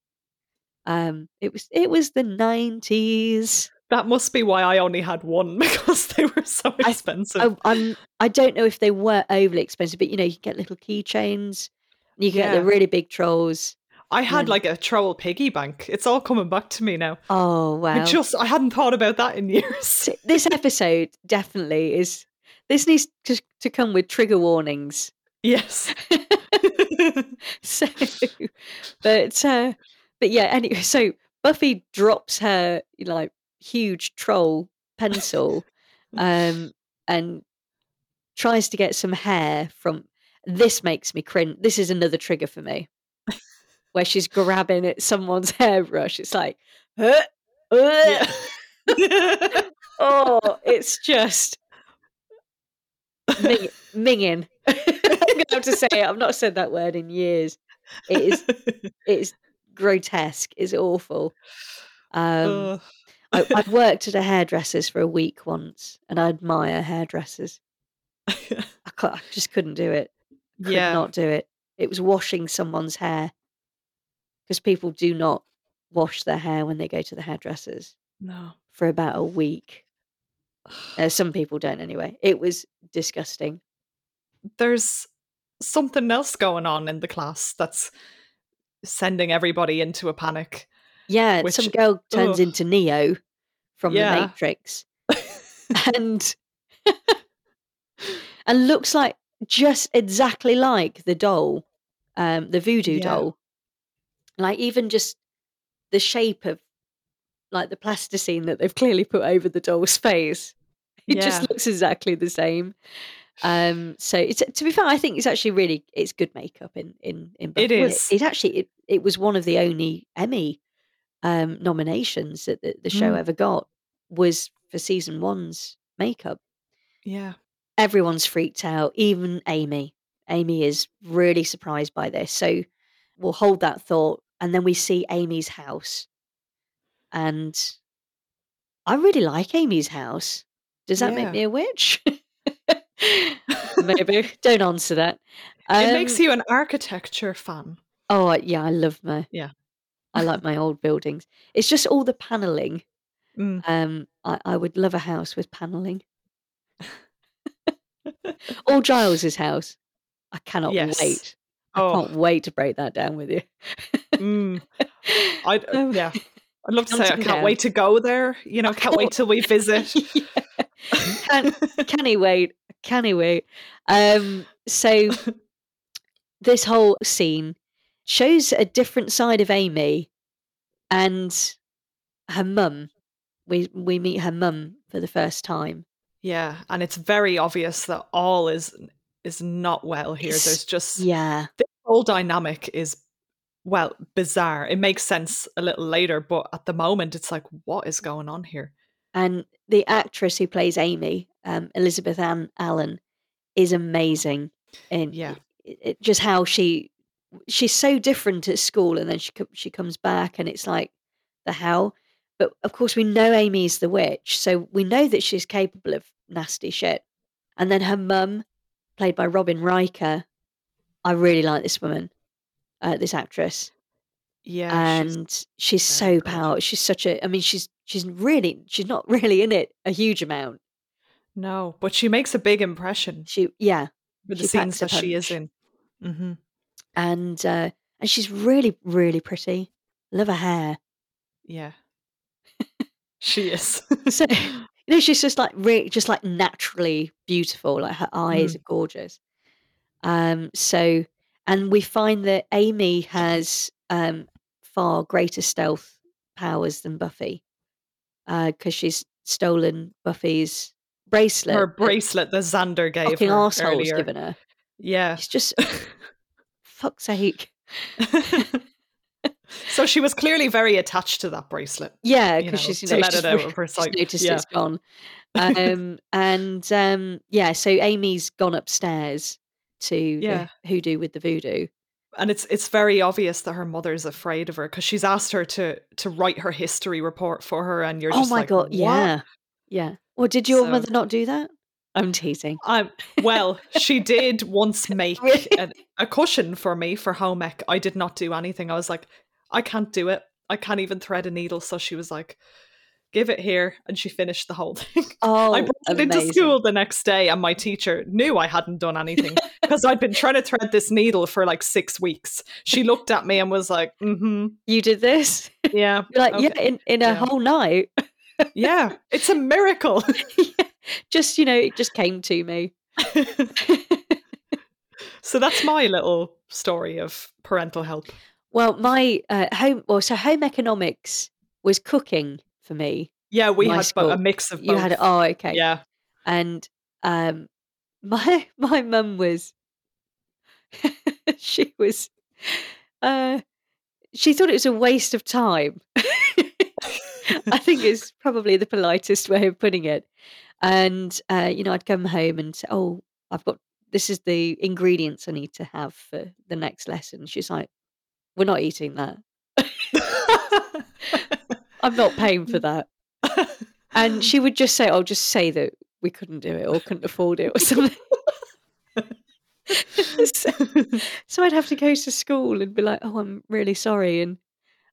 um, it was it was the nineties. That must be why I only had one because they were so expensive. I, I'm I don't know if they were overly expensive, but you know, you get little keychains. You get Yeah. the really big trolls. I had like a troll piggy bank. It's all coming back to me now. Oh wow! I just I hadn't thought about that in years. This episode definitely is. This needs to, to come with trigger warnings. Yes. So, but uh, but yeah. Anyway, so Buffy drops her like huge troll pencil, um, and tries to get some hair from. This makes me cringe. This is another trigger for me, where she's grabbing at someone's hairbrush. It's like, huh? Uh, Yeah. oh, it's just ming- minging. I'm gonna have to say it. I've not said that word in years. It is it's grotesque. It's awful. Um. I, I'd worked at a hairdresser's for a week once, and I admire hairdressers. I, I just couldn't do it. Could yeah. not do it. It was washing someone's hair because people do not wash their hair when they go to the hairdressers No. for about a week. Uh, some people don't anyway. It was disgusting. There's something else going on in the class that's sending everybody into a panic. Yeah, Which- some girl turns ugh. into Neo from Yeah. the Matrix and and looks like just exactly like the doll, um, the voodoo Yeah. doll. Like even just the shape of like the plasticine that they've clearly put over the doll's face. It Yeah. just looks exactly the same. Um, so it's to be fair, I think it's actually really it's good makeup in in in It is. It, actually it, it was one of the only Emmy um, nominations that the, the show Mm. ever got was for season one's makeup. yeah. Everyone's freaked out, even Amy. Amy is really surprised by this. So we'll hold that thought, and then we see Amy's house, and I really like Amy's house. Does that Yeah. make me a witch? Maybe. Don't answer that. it makes Um, you an architecture fan. Oh yeah, I love my. Yeah. I like my old buildings. It's just all the paneling. Mm. Um, I, I would love a house with paneling. or Giles's house. I cannot Yes. wait. I Oh, can't wait to break that down with you. mm. I'd, uh, Um, yeah. I'd love to say I can't down. wait to go there. You know, can't wait till we visit. Yeah. Can, can he wait? Can he wait? Um, so this whole scene shows a different side of Amy and her mum. We we meet her mum for the first time. yeah, and it's very obvious that all is is not well here. It's- There's just Yeah. the whole dynamic is well bizarre. It makes sense a little later, but at the moment, it's like, what is going on here? And the actress who plays Amy, um, Elizabeth Ann Allen, is amazing. In Yeah. it, it- just how she she's so different at school, and then she she comes back, and it's like the hell. But of course, we know Amy's the witch, so we know that she's capable of nasty shit. And then her mum, played by Robin Riker, I really like this woman, uh, this actress Yeah, and she's, very so powerful. She's such a. I mean, she's she's really she's not really in it a huge amount. no, but she makes a big impression She yeah, with the She scenes that she is in. hmm and uh, and she's really really pretty. Love her hair. Yeah, she is. So you know, she's just like really just like naturally beautiful. Like her eyes Mm. are gorgeous. Um. So and we find that Amy has um far greater stealth powers than Buffy, because she's stolen Buffy's bracelet. Her bracelet that Xander gave fucking her arsehole's earlier. given her. Yeah. It's just fuck's sake. so she was clearly very attached to that bracelet. Yeah, because she's you know, let she's it out of her she's sight. noticed Yeah. it's gone. Um, and um, yeah, so Amy's gone upstairs to Yeah. the hoodoo with the voodoo. And it's it's very obvious that her mother's afraid of her because she's asked her to to write her history report for her, and you're just Oh my like, god, "What?" yeah, yeah. Well, did your So- mother not do that? I'm teasing. Um, well, she did once make a, a cushion for me for home ec. I did not do anything. I was like, I can't do it. I can't even thread a needle. So she was like, give it here. And she finished the whole thing. Oh, I brought it into school the next day, and my teacher knew I hadn't done anything because I'd been trying to thread this needle for like six weeks. She looked at me and was like, mm-hmm, You did this? yeah. You're like, yeah, in, in a Yeah. whole night. yeah, it's a miracle. just, you know, it just came to me. so that's my little story of parental help. Well, my uh, home, well, so home economics was cooking for me. Yeah, we My had bo- a mix of both. You had, oh, okay. Yeah. and um my my mum was she was uh she thought it was a waste of time i think is probably the politest way of putting it and uh you know i'd come home and say oh i've got this is the ingredients i need to have for the next lesson she's like we're not eating that i'm not paying for that. And she would just say, "Oh, just say that we couldn't do it or couldn't afford it or something." so, so I'd have to go to school and be like, "Oh, I'm really sorry," and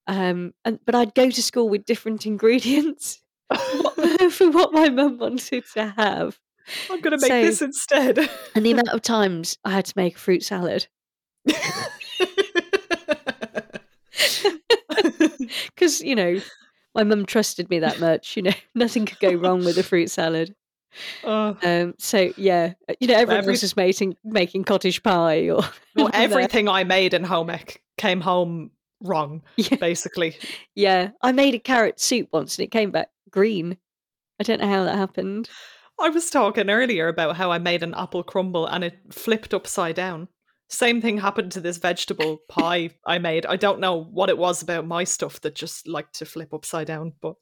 um, and but I'd go to school with different ingredients. For what my mum wanted to have, I'm going to make So- this instead. and the amount of times I had to make a fruit salad. Because you know my mum trusted me that much. You know, nothing could go wrong with a fruit salad. Oh, Um, so yeah, uh, you know, everyone every- else is making making cottage pie or well, everything I made in home ec came home wrong, Yeah. basically. Yeah, I made a carrot soup once and it came back green. I don't know how that happened. I was talking earlier about how I made an apple crumble and it flipped upside down. Same thing happened to this vegetable pie I made. I don't know what it was about my stuff that just liked to flip upside down, but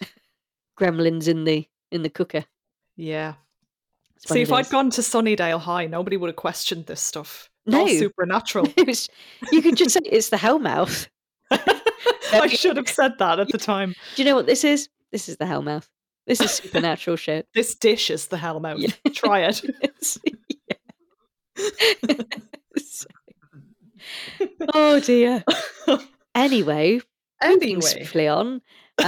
Gremlins in the in the cooker. yeah. See, if I'd gone to Sunnydale High, nobody would have questioned this stuff. It's all No. supernatural. was, you could just say it's the hellmouth. I should have said that at the time. Do you know what this is? This is the hellmouth. This is supernatural shit. This dish is the hellmouth. Yeah. Try it. Yeah. Oh dear. Anyway, Anyway. swiftly on,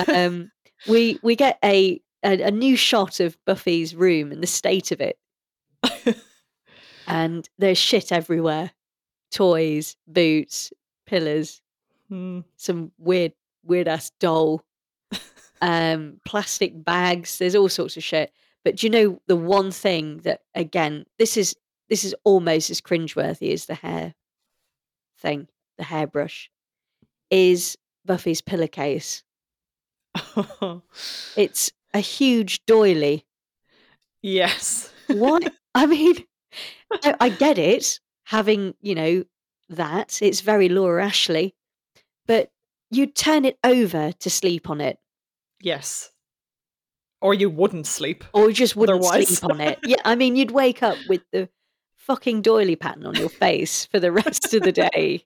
um, we we get a, a a new shot of Buffy's room and the state of it, and there's shit everywhere, toys, boots, pillars, Hmm. some weird weird ass doll, um, plastic bags. There's all sorts of shit. But do you know the one thing that again, this is this is almost as cringeworthy as the hair thing, the hairbrush, is Buffy's pillowcase. It's a huge doily. yes. What? I mean, I, I get it, having, you know, that. It's very Laura Ashley. But you'd turn it over to sleep on it, Yes. Or you wouldn't sleep. or you just wouldn't Otherwise. sleep on it. Yeah, I mean, you'd wake up with the fucking doily pattern on your face for the rest of the day.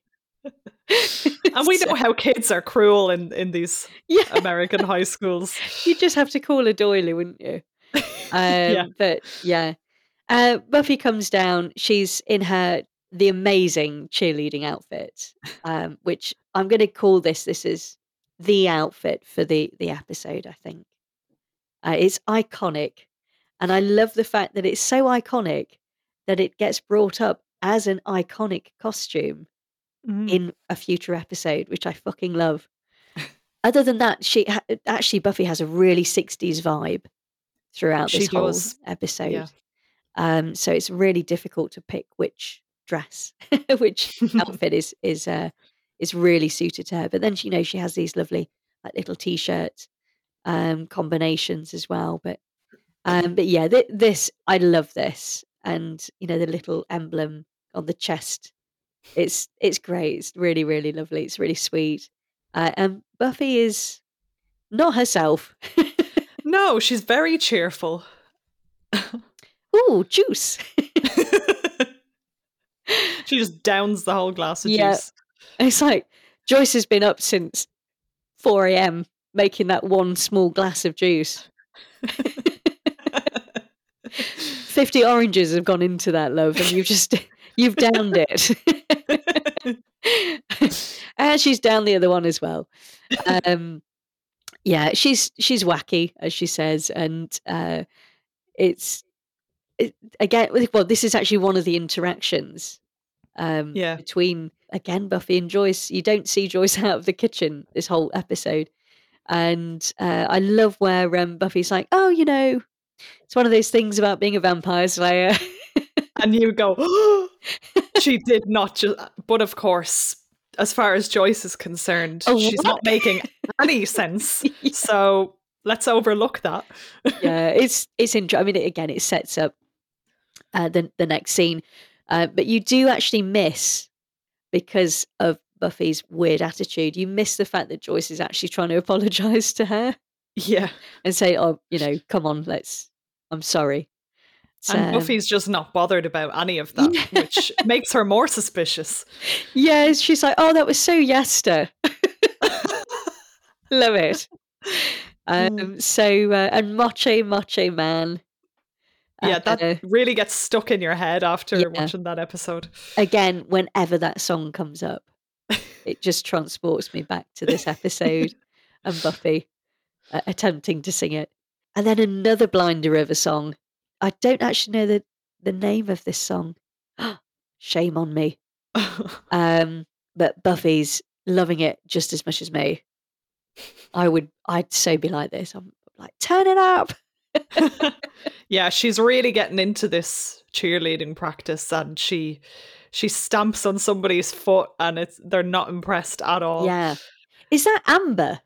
And we know how kids are cruel in, in these Yeah, American high schools. you'd just have to call a doily, wouldn't you? Um, yeah. But yeah, uh, Buffy comes down. She's in her the amazing cheerleading outfit, um, which I'm going to call this. This is the outfit for the the episode. I think uh, it's iconic, and I love the fact that it's so iconic that it gets brought up as an iconic costume Mm. in a future episode, which I fucking love. Other than that, she ha- actually Buffy has a really 60s vibe throughout She this whole does. episode. Yeah. Um, so it's really difficult to pick which dress, which outfit is is uh, is really suited to her. But then she, you know, she has these lovely like little t-shirts um, combinations as well. But um, but yeah, th- this I love this, and you know the little emblem on the chest. It's it's great. It's really really lovely. It's really sweet. Uh, and Buffy is not herself. No, she's very cheerful. Ooh, juice. she just downs the whole glass of Yeah. juice. It's like Joyce has been up since 4 a.m. making that one small glass of juice. 50 oranges have gone into that loaf and you've just you've downed it. And she's down the other one as well. Um yeah she's she's wacky as she says and uh it's it, again well this is actually one of the interactions um Yeah. between again buffy and joyce. You don't see joyce out of the kitchen this whole episode. And uh, i love where um, buffy's like oh you know it's one of those things about being a vampire slayer and you go, she did not just. But of course, as far as Joyce is concerned, Oh, she's what? not making any sense. So let's overlook that. yeah, it's it's interesting. I mean, it, again, it sets up uh, the the next scene, uh, but you do actually miss because of Buffy's weird attitude. You miss the fact that Joyce is actually trying to apologize to her Yeah. and say, "Oh, you know, come on, let's. I'm sorry." So, And Buffy's just not bothered about any of that, which makes her more suspicious. yeah, she's like, "Oh, that was so Yester." Love it. Um, so uh, and Macho Macho Man. Yeah, uh, that really gets stuck in your head after Yeah. watching that episode. again, whenever that song comes up, it just transports me back to this episode and Buffy uh, attempting to sing it. And then another blinder of a song. I don't actually know the, the name of this song. Shame on me. Um, but Buffy's loving it just as much as me. I would, I'd so be like this. I'm like, turn it up. yeah, she's really getting into this cheerleading practice and she she stamps on somebody's foot and it's they're not impressed at all. Yeah. Is that Amber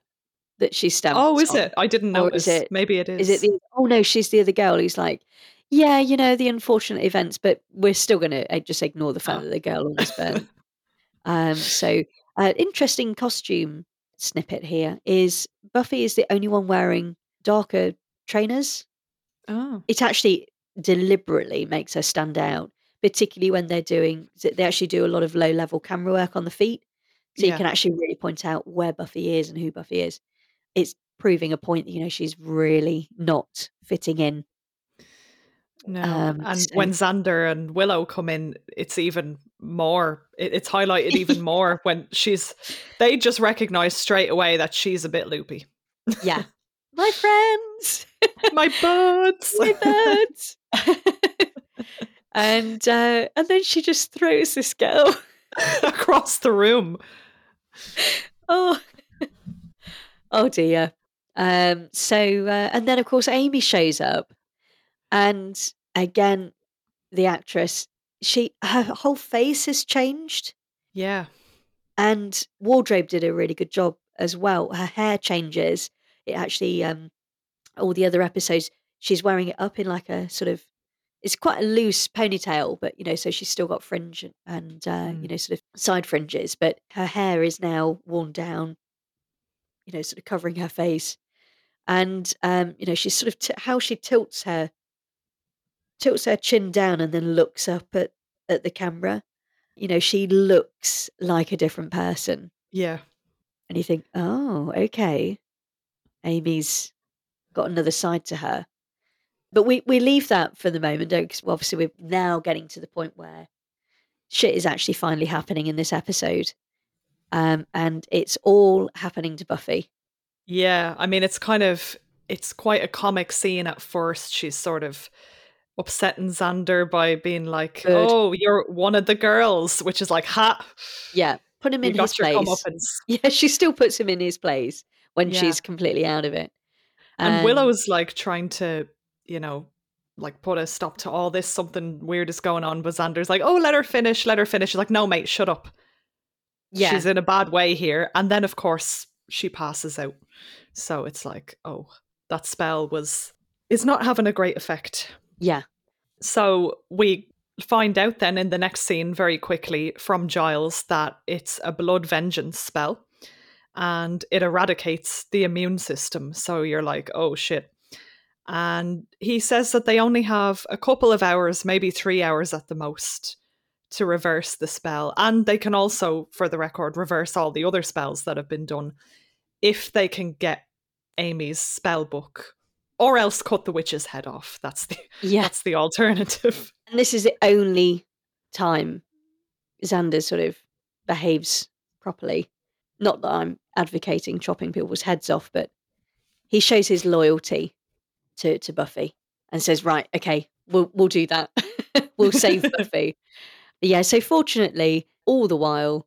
that she stamps? Oh, is on? it? I didn't Or notice. is it- Maybe it is. Is it the? Oh no, she's the other girl who's like, yeah, you know the unfortunate events, but we're still going to just ignore the fact Oh. that the girl almost burned. um, so, uh, interesting costume snippet here is Buffy is the only one wearing darker trainers. oh. It actually deliberately makes her stand out, particularly when they're doing. They actually do a lot of low level camera work on the feet, so Yeah. you can actually really point out where Buffy is and who Buffy is. It's proving a point that you know she's really not fitting in No. Um, and so- when Xander and Willow come in, it's even more it, it's highlighted even more when she's they just recognize straight away that she's a bit loopy. Yeah. My friends, My buds. my birds. and uh, and then she just throws this girl. across the room. Oh, oh dear. Um. So uh, and then of course Amy shows up, and again, the actress she her whole face has changed, Yeah. and wardrobe did a really good job as well. Her hair changes. It actually um all the other episodes she's wearing it up in like a sort of it's quite a loose ponytail, but you know, so she's still got fringe and, and uh, you Mm. know, sort of side fringes, but her hair is now worn down, you know, sort of covering her face. And um, you know, she's sort of t- how she tilts her tilts her chin down and then looks up at at the camera. You know, she looks like a different person. Yeah. And you think, oh, okay. Amy's got another side to her. But we, we leave that for the moment, don't because obviously we're now getting to the point where shit is actually finally happening in this episode. Um, and it's all happening to Buffy. Yeah, I mean, it's kind of it's quite a comic scene at first. She's sort of upsetting Xander by being like, Good. "Oh, you're one of the girls," which is like, "Ha, Yeah, put him in his place. comeuppance." Yeah, she still puts him in his place when Yeah. she's completely out of it. And Willow's like trying to, you know, like put a stop to all this. Something weird is going on, but Xander's like, "Oh, let her finish, let her finish." She's like, "No, mate, shut up." Yeah, She's in a bad way here, and then of course she passes out. So it's like, oh, that spell was is not having a great effect. yeah, So we find out then in the next scene very quickly from Giles that it's a blood vengeance spell and it eradicates the immune system. So you're like, oh shit. And he says that they only have a couple of hours, maybe three hours at the most, to reverse the spell. And they can also, for the record, reverse all the other spells that have been done if they can get Amy's spell book or else cut the witch's head off. That's the Yeah. that's the alternative. And this is the only time Xander sort of behaves properly. Not that I'm advocating chopping people's heads off, but he shows his loyalty to, to Buffy and says, Right, okay, we'll we'll do that. we'll save Buffy. Yeah, so fortunately, all the while,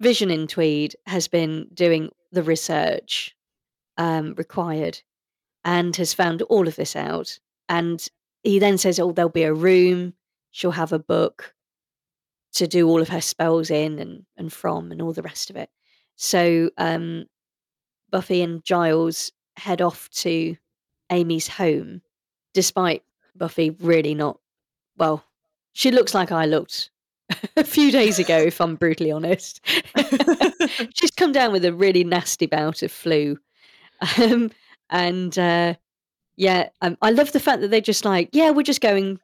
Vision in Tweed has been doing the research um, required and has found all of this out. And he then says, Oh, there'll be a room, she'll have a book to do all of her spells in and, and from and all the rest of it. So um, Buffy and Giles head off to Amy's home, despite Buffy really not, well, she looks like I looked a few days ago, if I'm brutally honest. She's come down with a really nasty bout of flu. Um, and uh, yeah, um, I love the fact that they're just like, yeah, we're just going,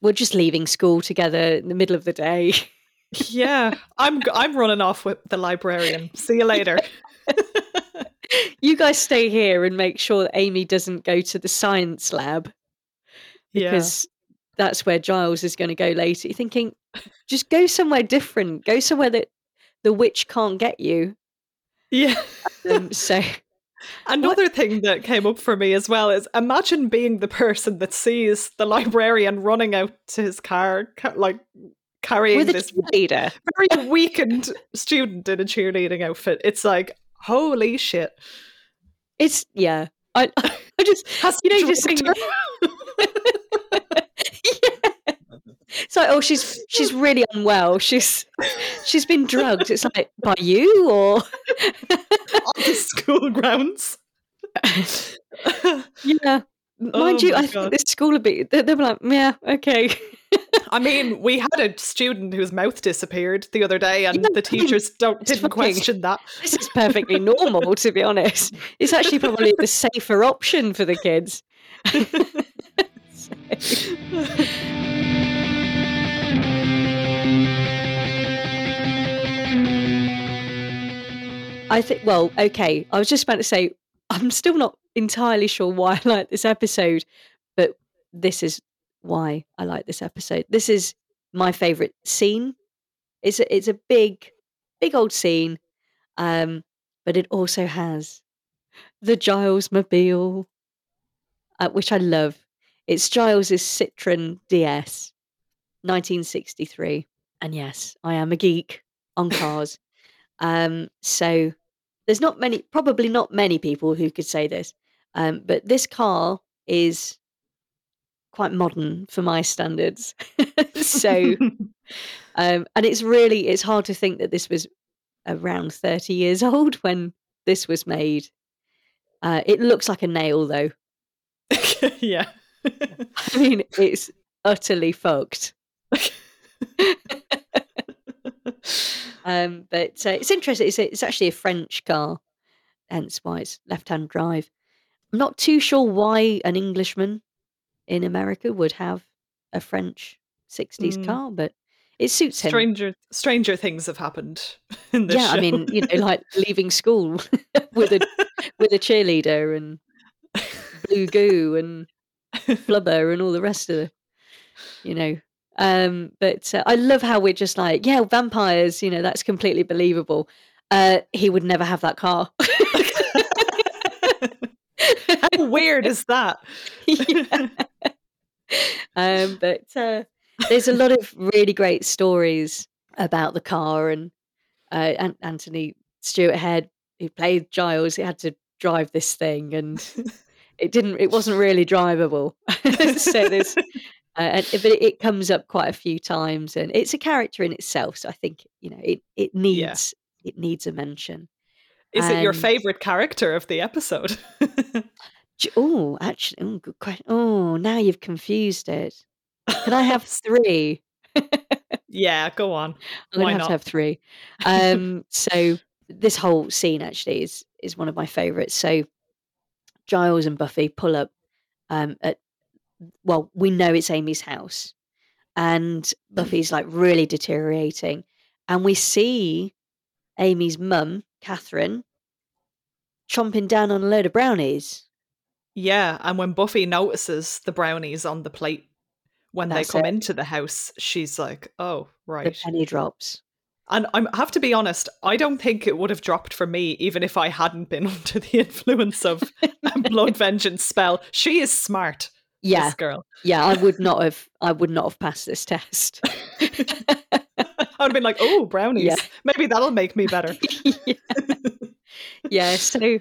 we're just leaving school together in the middle of the day. yeah, I'm I'm running off with the librarian. See you later. you guys stay here and make sure that Amy doesn't go to the science lab yeah. because that's where Giles is going to go later. You're thinking, just go somewhere different. Go somewhere that the witch can't get you. Yeah. Um, so Another thing that came up for me as well is imagine being the person that sees the librarian running out to his car, ca- like carrying with this cheerleader. very weakened student in a cheerleading outfit. It's like, holy shit. It's yeah. I I just Has you know just drugged think her. Yeah. It's like, oh, she's she's really unwell. She's she's been drugged. It's like by you or on the school grounds. yeah. Mind Oh you, I think this school would be. They, they were like, yeah, okay. I mean, we had a student whose mouth disappeared the other day, and Yeah, the teachers don't didn't question that. this is perfectly normal, to be honest. It's actually probably the safer option for the kids. I think, well, okay. I was just about to say, I'm still not entirely sure why I like this episode, but this is why I like this episode. This is my favorite scene. It's a, it's a big, big old scene, um, but it also has the Giles Mobile, uh, which I love. It's Giles's Citroen DS, 1963, and yes, I am a geek on cars. um, so there's not many, probably not many people who could say this, um, but this car is quite modern for my standards. so, um, and it's really it's hard to think that this was around 30 years old when this was made. Uh, it looks like a nail, though. yeah. I mean, it's utterly fucked. Um, but uh, it's interesting. It's, it's actually a French car, hence why it's left-hand drive. I'm not too sure why an Englishman in America would have a French 60s Mm. car, but it suits him. stranger stranger things have happened in this yeah, show. I mean, you know, like leaving school with a with a cheerleader and blue goo and flubber and all the rest of the, you know. Um, but uh, I love how we're just like, yeah, vampires. You know, that's completely believable. Uh, he would never have that car. How weird is that? Yeah. um, but uh, there's a lot of really great stories about the car and uh, An- Anthony Stewart Head, who played Giles, he had to drive this thing and it didn't, it wasn't really drivable. so there's, uh, and, but it, it comes up quite a few times and it's a character in itself. So I think, you know, it, it needs, it needs a mention. Is it your favorite character of the episode? Oh, actually, oh, good question. Oh, now you've confused it. Can I have three? yeah, go on. I'm gonna Why have not? to have three. Um, so this whole scene actually is is one of my favourites. So Giles and Buffy pull up um, at well, we know it's Amy's house, and Buffy's like really deteriorating, and we see Amy's mum, Catherine, chomping down on a load of brownies. Yeah, and when Buffy notices the brownies on the plate when That's they come it. into the house, she's like, "Oh, right. The right." penny drops. And I'm- I have to be honest, I don't think it would have dropped for me even if I hadn't been under the influence of a blood vengeance spell. She is smart, Yeah, this girl. yeah. I would not have. I would not have passed this test. I would have been like, "Oh, brownies. Yeah. Maybe that'll make me better." yeah. yeah. So,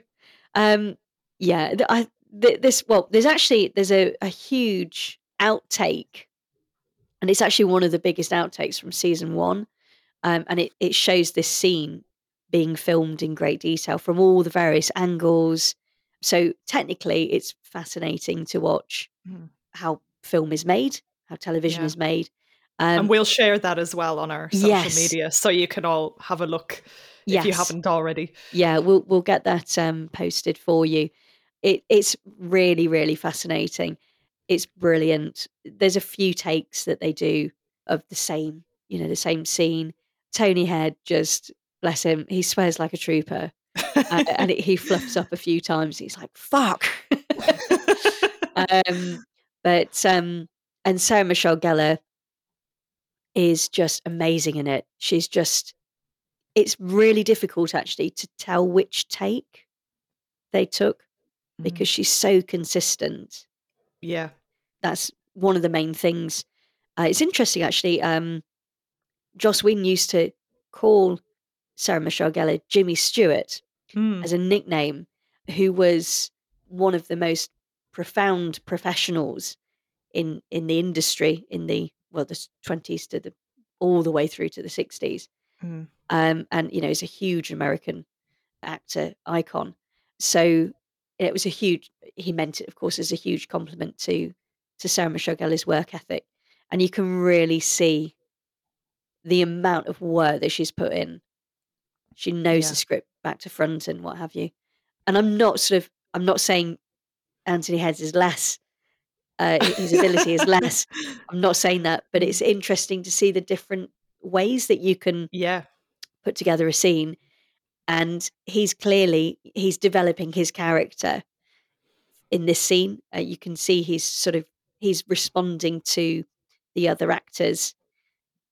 um, yeah. I th- this well, there's actually there's a, a huge outtake, and it's actually one of the biggest outtakes from season one, um, and it it shows this scene being filmed in great detail from all the various angles. So technically, it's fascinating to watch Mm. how film is made, how television Yeah. is made. Um, and we'll share that as well on our social Yes. media so you can all have a look if you haven't already. Yeah, we'll we'll get that um, posted for you. It it's really really fascinating. It's brilliant. There's a few takes that they do of the same, you know, the same scene. Tony Head just bless him, he swears like a trooper, uh, and it, he fluffs up a few times. He's like, "Fuck." um, but um, and Sarah Michelle Gellar is just amazing in it. She's just it's really difficult actually to tell which take they took Mhm. because she's so consistent. yeah. That's one of the main things. Uh, it's interesting actually. Um, Joss Whedon used to call Sarah Michelle Gellar Jimmy Stewart Mm. as a nickname, who was one of the most profound professionals in in the industry in the well the twenties to the all the way through to the sixties. Mm. Um, and you know, he's a huge American actor icon. So it was a huge. He meant it, of course, as a huge compliment to to Sarah Michelle Gellar's work ethic, and you can really see the amount of work that she's put in. She knows Yeah. the script back to front and what have you. And I'm not sort of. I'm not saying Anthony Heads is less. Uh, his ability is less. I'm not saying that, but it's interesting to see the different ways that you can Yeah. put together a scene and he's clearly he's developing his character in this scene uh, you can see he's sort of he's responding to the other actors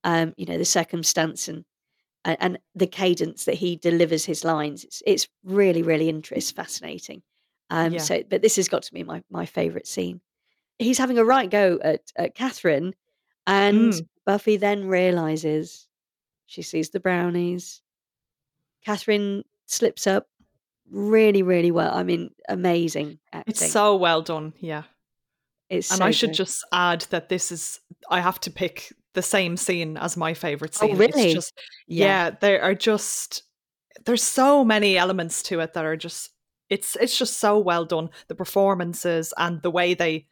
um you know the circumstance and and, the cadence that he delivers his lines it's it's really really interesting fascinating um Yeah. so but this has got to be my my favorite scene he's having a right go at, at catherine and Mm. buffy then realizes she sees the brownies Catherine slips up really, really well. I mean, amazing acting. It's so well done. Yeah. It's And so I should good. just add that this is I have to pick the same scene as my favorite scene. Oh, scene. really? It's just Yeah. yeah, there are just there's so many elements to it that are just it's it's just so well done. The performances and the way they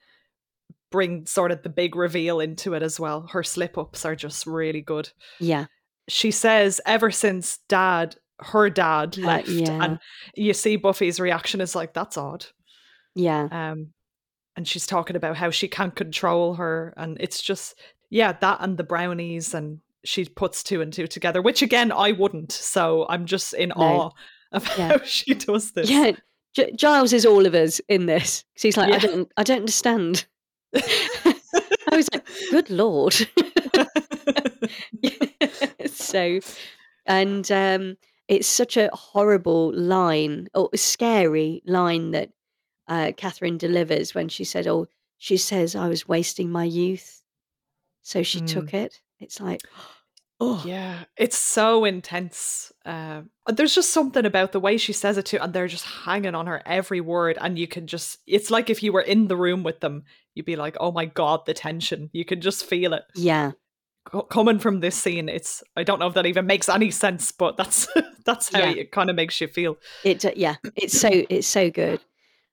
bring sort of the big reveal into it as well. Her slip ups are just really good. yeah, She says ever since dad her dad Uh, left yeah. and you see Buffy's reaction is like that's odd. yeah, Um, and she's talking about how she can't control her, and it's just yeah, that and the brownies, and she puts two and two together, which again I wouldn't. So I'm just in No. awe of Yeah. how she does this. yeah. G- Giles is all of us in this. he's like, I don't, I don't understand. I was like, good lord. so, and um, it's such a horrible line or scary line that uh, Catherine delivers when she said, "Oh, she says I was wasting my youth, so she Mm. took it." It's like, oh, Yeah, it's so intense. Um, there's just something about the way she says it too, and they're just hanging on her every word. And you can just, it's like if you were in the room with them, you'd be like, oh my God, the tension. You can just feel it yeah, Co- coming from this scene. It's, I don't know if that even makes any sense, but that's, that's how Yeah. it kind of makes you feel. it, uh, yeah, it's so, it's so good.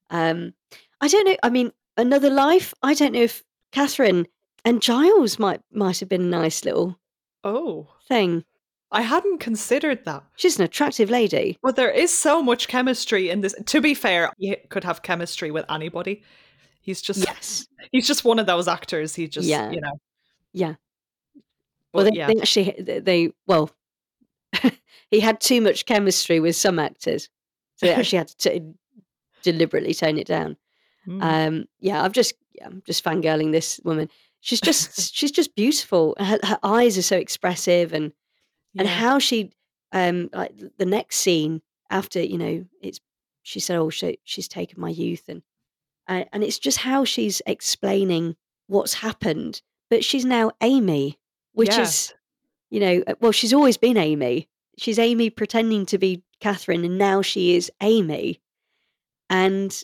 Um, I don't know. I mean, another life. I don't know if Catherine and Giles might might have been a nice little Oh, thing. I hadn't considered that. She's an attractive lady. Well, there is so much chemistry in this. To be fair, he could have chemistry with anybody. He's just Yes. he's just one of those actors. He just Yeah. you know. Yeah. But Well, they, yeah, they actually they, they well, he had too much chemistry with some actors, so they actually had to t- deliberately tone it down. Mm. Um, yeah, I've just yeah, I'm just fangirling this woman. She's just she's just beautiful. Her, her eyes are so expressive, and and how she um like the next scene after you know it's she said oh she, she's taken my youth and uh, and it's just how she's explaining what's happened but she's now amy which Yeah. is you know uh, well she's always been amy she's amy pretending to be catherine and now she is amy and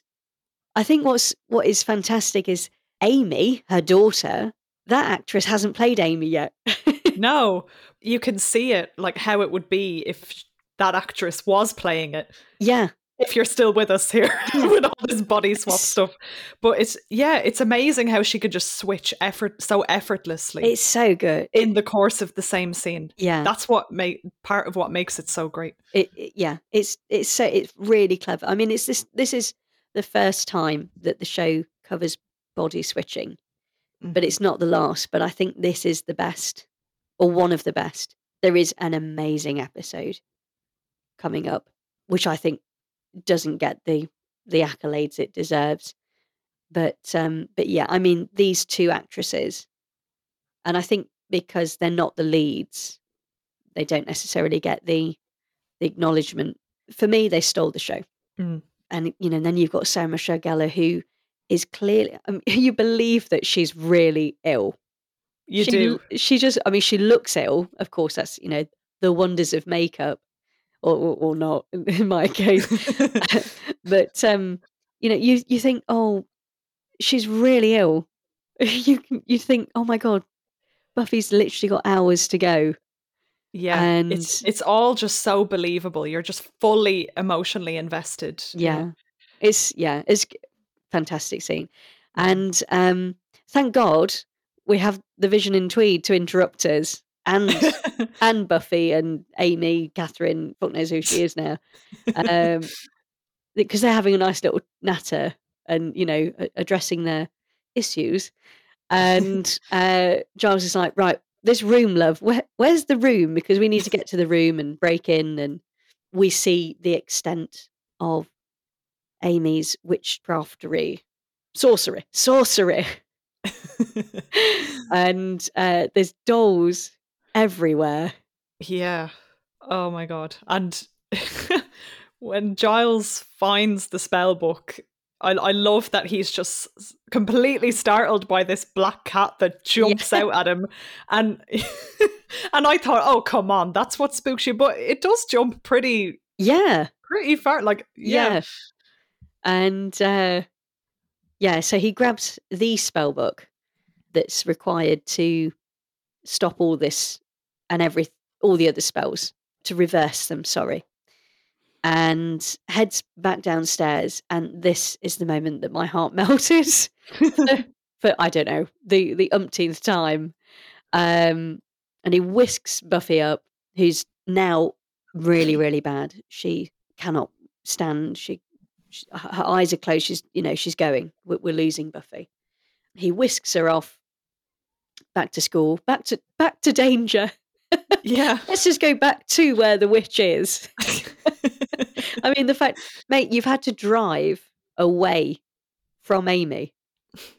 i think what's what is fantastic is amy her daughter that actress hasn't played amy yet. No, you can see it, like how it would be if that actress was playing it. yeah. If you're still with us here with all this body swap stuff, but it's yeah, it's amazing how she could just switch effort so effortlessly it's so good. in the course of the same scene. yeah. That's what make part of what makes it so great. it, it- yeah it's it's so it's really clever. I mean it's this this is the first time that the show covers body switching but it's not the last but i think this is the best or one of the best. There is an amazing episode coming up which i think doesn't get the the accolades it deserves but um but yeah i mean these two actresses and i think because they're not the leads they don't necessarily get the the acknowledgement. For me they stole the show. Mm. and you know then you've got sarah michelle gellar who is clearly um, you believe that she's really ill you she, do. she just i mean she looks ill of course that's you know the wonders of makeup or or, or not in, my case but um you know you you think oh she's really ill you you think oh my god buffy's literally got hours to go yeah, and- it's it's all just so believable. You're just fully emotionally invested. yeah it's yeah it's fantastic scene. And um thank god we have the vision in tweed to interrupt us and and buffy and amy catherine fuck knows who she is now um because they're having a nice little natter and you know addressing their issues. And uh giles is like right this room love where, where's the room? Because we need to get to the room and break in and we see the extent of amy's witchcraftery sorcery sorcery and uh there's dolls everywhere Yeah. Oh my god. And when Giles finds the spell book, I, I love that he's just completely startled by this black cat that jumps out at him, and and I thought, oh come on, that's what spooks you, but it does jump pretty yeah pretty far. Like yeah, Yeah. And uh, yeah, so he grabs the spell book that's required to stop all this and every all the other spells to reverse them. Sorry, and heads back downstairs. And this is the moment that my heart melted for, I don't know the the umpteenth time. Um, and he whisks Buffy up, who's now really really bad. She cannot stand. She, she her eyes are closed. She's you know she's going. We're, we're losing Buffy. He whisks her off back to school, back to back to danger. yeah. Let's just go back to where the witch is. I mean, the fact, mate, you've had to drive away from Amy.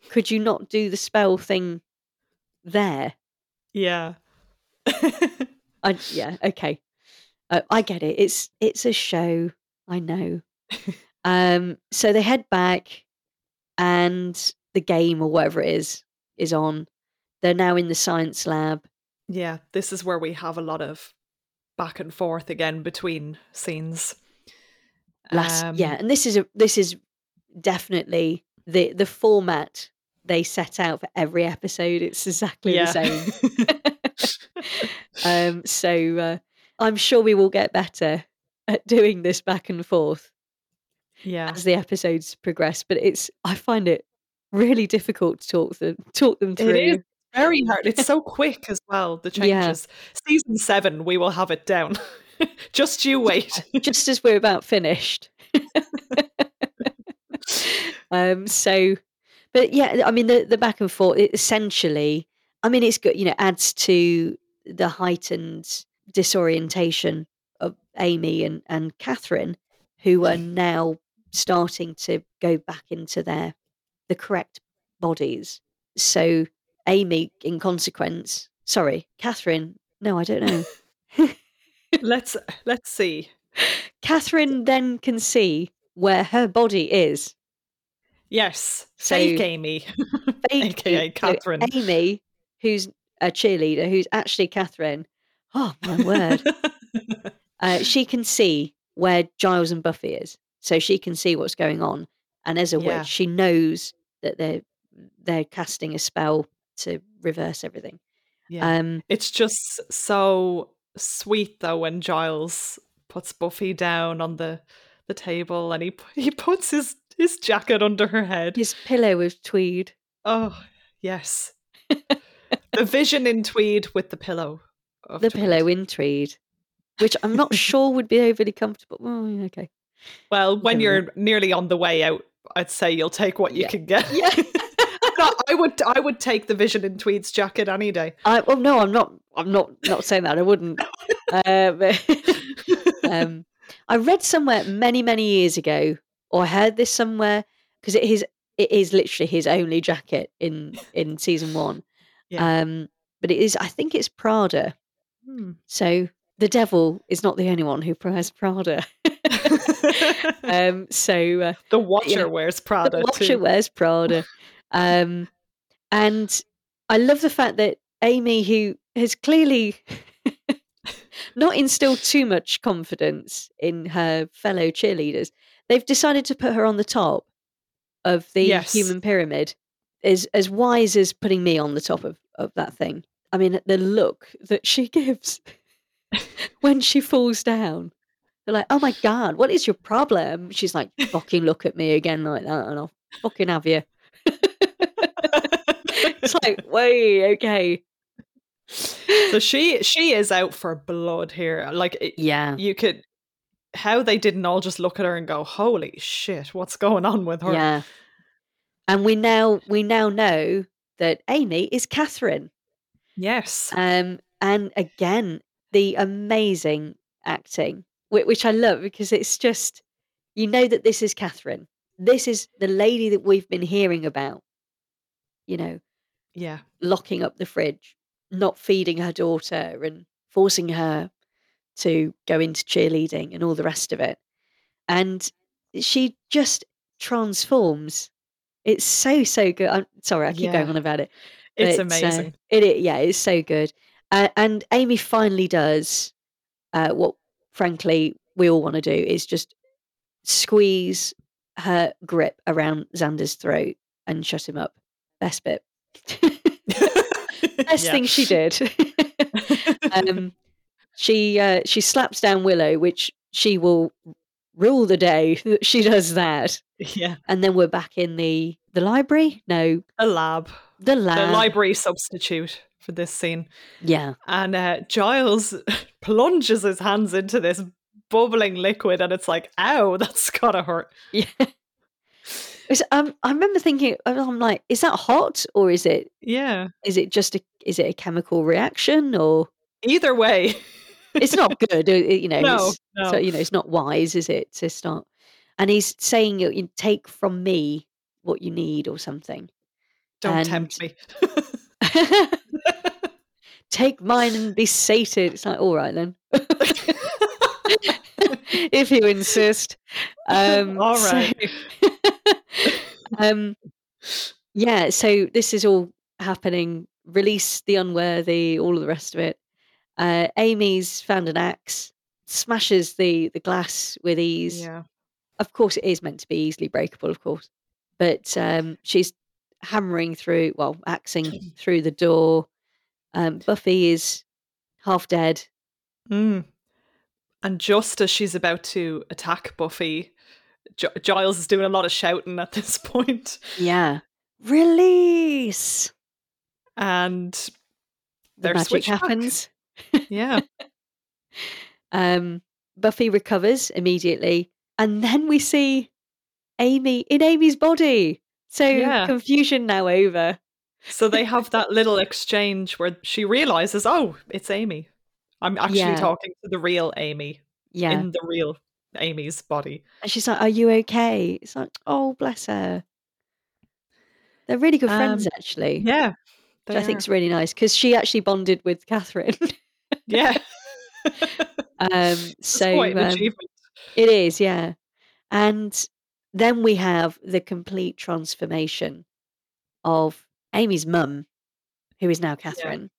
Could you not do the spell thing there? yeah. I yeah, okay. Uh, I get it. It's it's a show. I know. um, so they head back, and the game or whatever it is is on. They're now in the science lab. yeah, this is where we have a lot of back and forth again between scenes. Last, Um, yeah, and this is a this is definitely the the format they set out for every episode. It's exactly the same. um, so uh, I'm sure we will get better at doing this back and forth yeah. as the episodes progress. But it's I find it really difficult to talk them talk them through. It is very hard. It's so quick as well, the Yeah. changes. Season seven, we will have it down. Just you wait. just as we're about finished. um, so, but yeah, I mean, the, the back and forth, it essentially, I mean, it's good, you know, adds to the heightened disorientation of Amy and, and Catherine, who are now starting to go back into their the correct bodies. So Amy, in consequence, sorry, Catherine. No, I don't know. let's let's see. Catherine then can see where her body is. Yes, So- fake Amy, Fake aka Amy- so Catherine. Amy, who's a cheerleader, who's actually Catherine. Oh my word! uh, she can see where Giles and Buffy is, so she can see what's going on. And as a Yeah. witch, she knows that they're they're casting a spell to reverse everything. yeah, Um, it's just so sweet though when Giles puts Buffy down on the the table and he he puts his his jacket under her head. his pillow was tweed. Oh yes, the vision in tweed with the pillow. Of The tweed. pillow in tweed, which I'm not sure would be overly comfortable. Yeah, okay. Well, when Okay. you're nearly on the way out, I'd say you'll take what you Yeah. can get. Yeah. No, I would I would take the Vision in Tweed's jacket any day. I well, no, I'm not. I'm not not saying that. I wouldn't. Uh, but, um, I read somewhere many many years ago, or I heard this somewhere because it is it is literally his only jacket in in season one. Yeah. Um, but it is. I think it's Prada. Hmm. So the devil is not the only one who wears Prada. um, so uh, the Watcher yeah. wears Prada. the Watcher too. wears Prada. Um, and I love the fact that Amy, who has clearly not instilled too much confidence in her fellow cheerleaders, they've decided to put her on the top of the Yes. human pyramid. Is as wise as putting me on the top of, of that thing. I mean, the look that she gives when she falls down. They're like, oh my God, what is your problem? She's like, fucking look at me again like that and I'll fucking have you. it's like, wait, okay. so she she is out for blood here. Like it, Yeah. you could how they didn't all just look at her and go, "Holy shit, what's going on with her?" Yeah. And we now we now know that Amy is Catherine. Yes. Um, and again, the amazing acting, which, I love because it's just, you know, that this is Catherine. This is the lady that we've been hearing about, you know, Yeah. locking up the fridge, not feeding her daughter and forcing her to go into cheerleading and all the rest of it. And she just transforms. It's so, so good. I'm sorry, I keep Yeah. going on about it. It's uh, amazing. it, yeah, it's so good. Uh, and Amy finally does uh, what, frankly, we all want to do is just squeeze her grip around Xander's throat and shut him up. Best bit. Best Yeah. thing she did. um, she uh, she slaps down Willow, which she will rule the day that she does that. yeah. And then we're back in the the library. No, A lab. the lab. The library substitute for this scene. yeah, And uh, Giles plunges his hands into this bubbling liquid, and it's like, ow, that's gotta hurt. yeah. Um, I remember thinking, I'm like, is that hot or is it Yeah. is it just a is it a chemical reaction or Either way. it's not good, uh, you know. No, it's- no. So you know, it's not wise, is it, to start? And he's saying, take from me what you need or something. Don't and- tempt me. take mine and be sated. It's like, all right then, if you insist. Um, All so- um, yeah. So this is all happening. Release the unworthy, all of the rest of it. Uh, Amy's found an axe, smashes the the glass with ease. yeah. Of course, it is meant to be easily breakable, of course, but um, she's hammering through, well, axing through the door. Um, Buffy is half dead. Mm. And just as she's about to attack Buffy, G- Giles is doing a lot of shouting at this point, Yeah, release. and The they're magic happens. Yeah, Um, Buffy recovers immediately, and then we see Amy in Amy's body. So Yeah. confusion now over. So they have that little exchange where she realizes, "Oh, it's Amy. I'm actually Yeah. talking to the real Amy Yeah, in the real Amy's body." and she's like, "Are you okay?" It's like, "Oh, bless her." They're really good friends, Um, actually. Yeah. which they I think are. is really nice because she actually bonded with Catherine. Yeah. um, so quite an um, achievement. it is, yeah. And then we have the complete transformation of Amy's mum, who is now Catherine,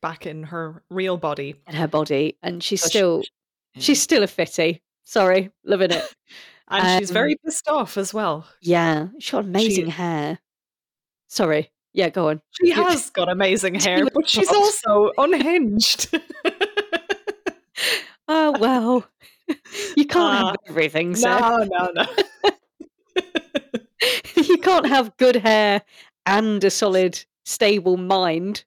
Back in her real body. in her body, and she's So she- still she's still a fitty. Sorry, loving it. And she's Um, very pissed off as well. Yeah, she's got amazing hair. Sorry, yeah, go on. She You- has got amazing She hair, was but she's also unhinged. Oh well, you can't Ah, have everything, so no, no, no. you can't have good hair and a solid, stable mind.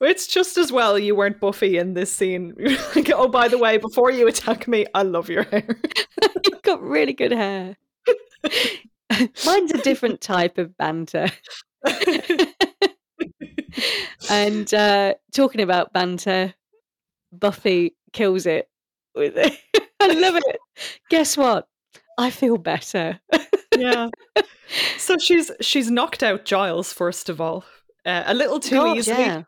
It's just as well you weren't Buffy in this scene. like, oh, by the way, before you attack me, I love your hair. You've got really good hair. Mine's a different type of banter. and uh, talking about banter, Buffy kills it with it. I love it. Guess what? I feel better. Yeah. So she's she's knocked out Giles first of all, uh, a little too God, easily. yeah.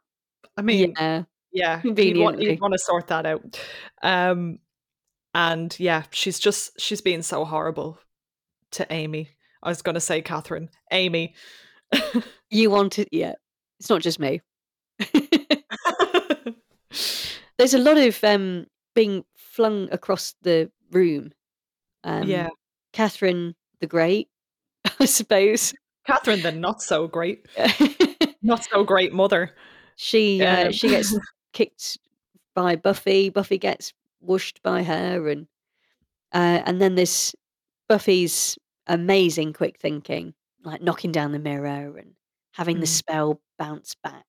I mean, yeah. yeah, you'd want, you'd want to sort that out. Um, and yeah, she's just she's being so horrible to Amy. I was going to say Catherine, Amy. You wanted, yeah. It's not just me. There's a lot of um, being flung across the room. Um, yeah, Catherine the Great, I suppose. Catherine, the not so great, not so great mother. she uh, Um, she gets kicked by Buffy. Buffy gets whooshed by her, and uh, and then this Buffy's amazing quick thinking, like knocking down the mirror and having the Mm. spell bounce back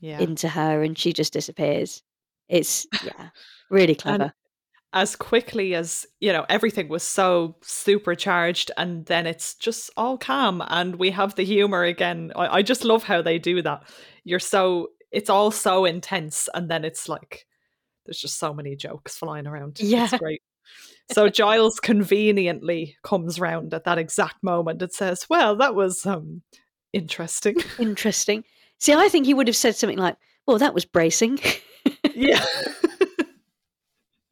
Yeah, into her, and she just disappears. It's yeah, really clever. As quickly as you know everything was so supercharged and then it's just all calm and we have the humor again. I, I just love how they do that. You're so it's all so intense and then it's like there's just so many jokes flying around. Yeah. it's great. So giles conveniently comes round at that exact moment and says well that was um interesting. Interesting. See, I think he would have said something like, "Well, that was bracing," yeah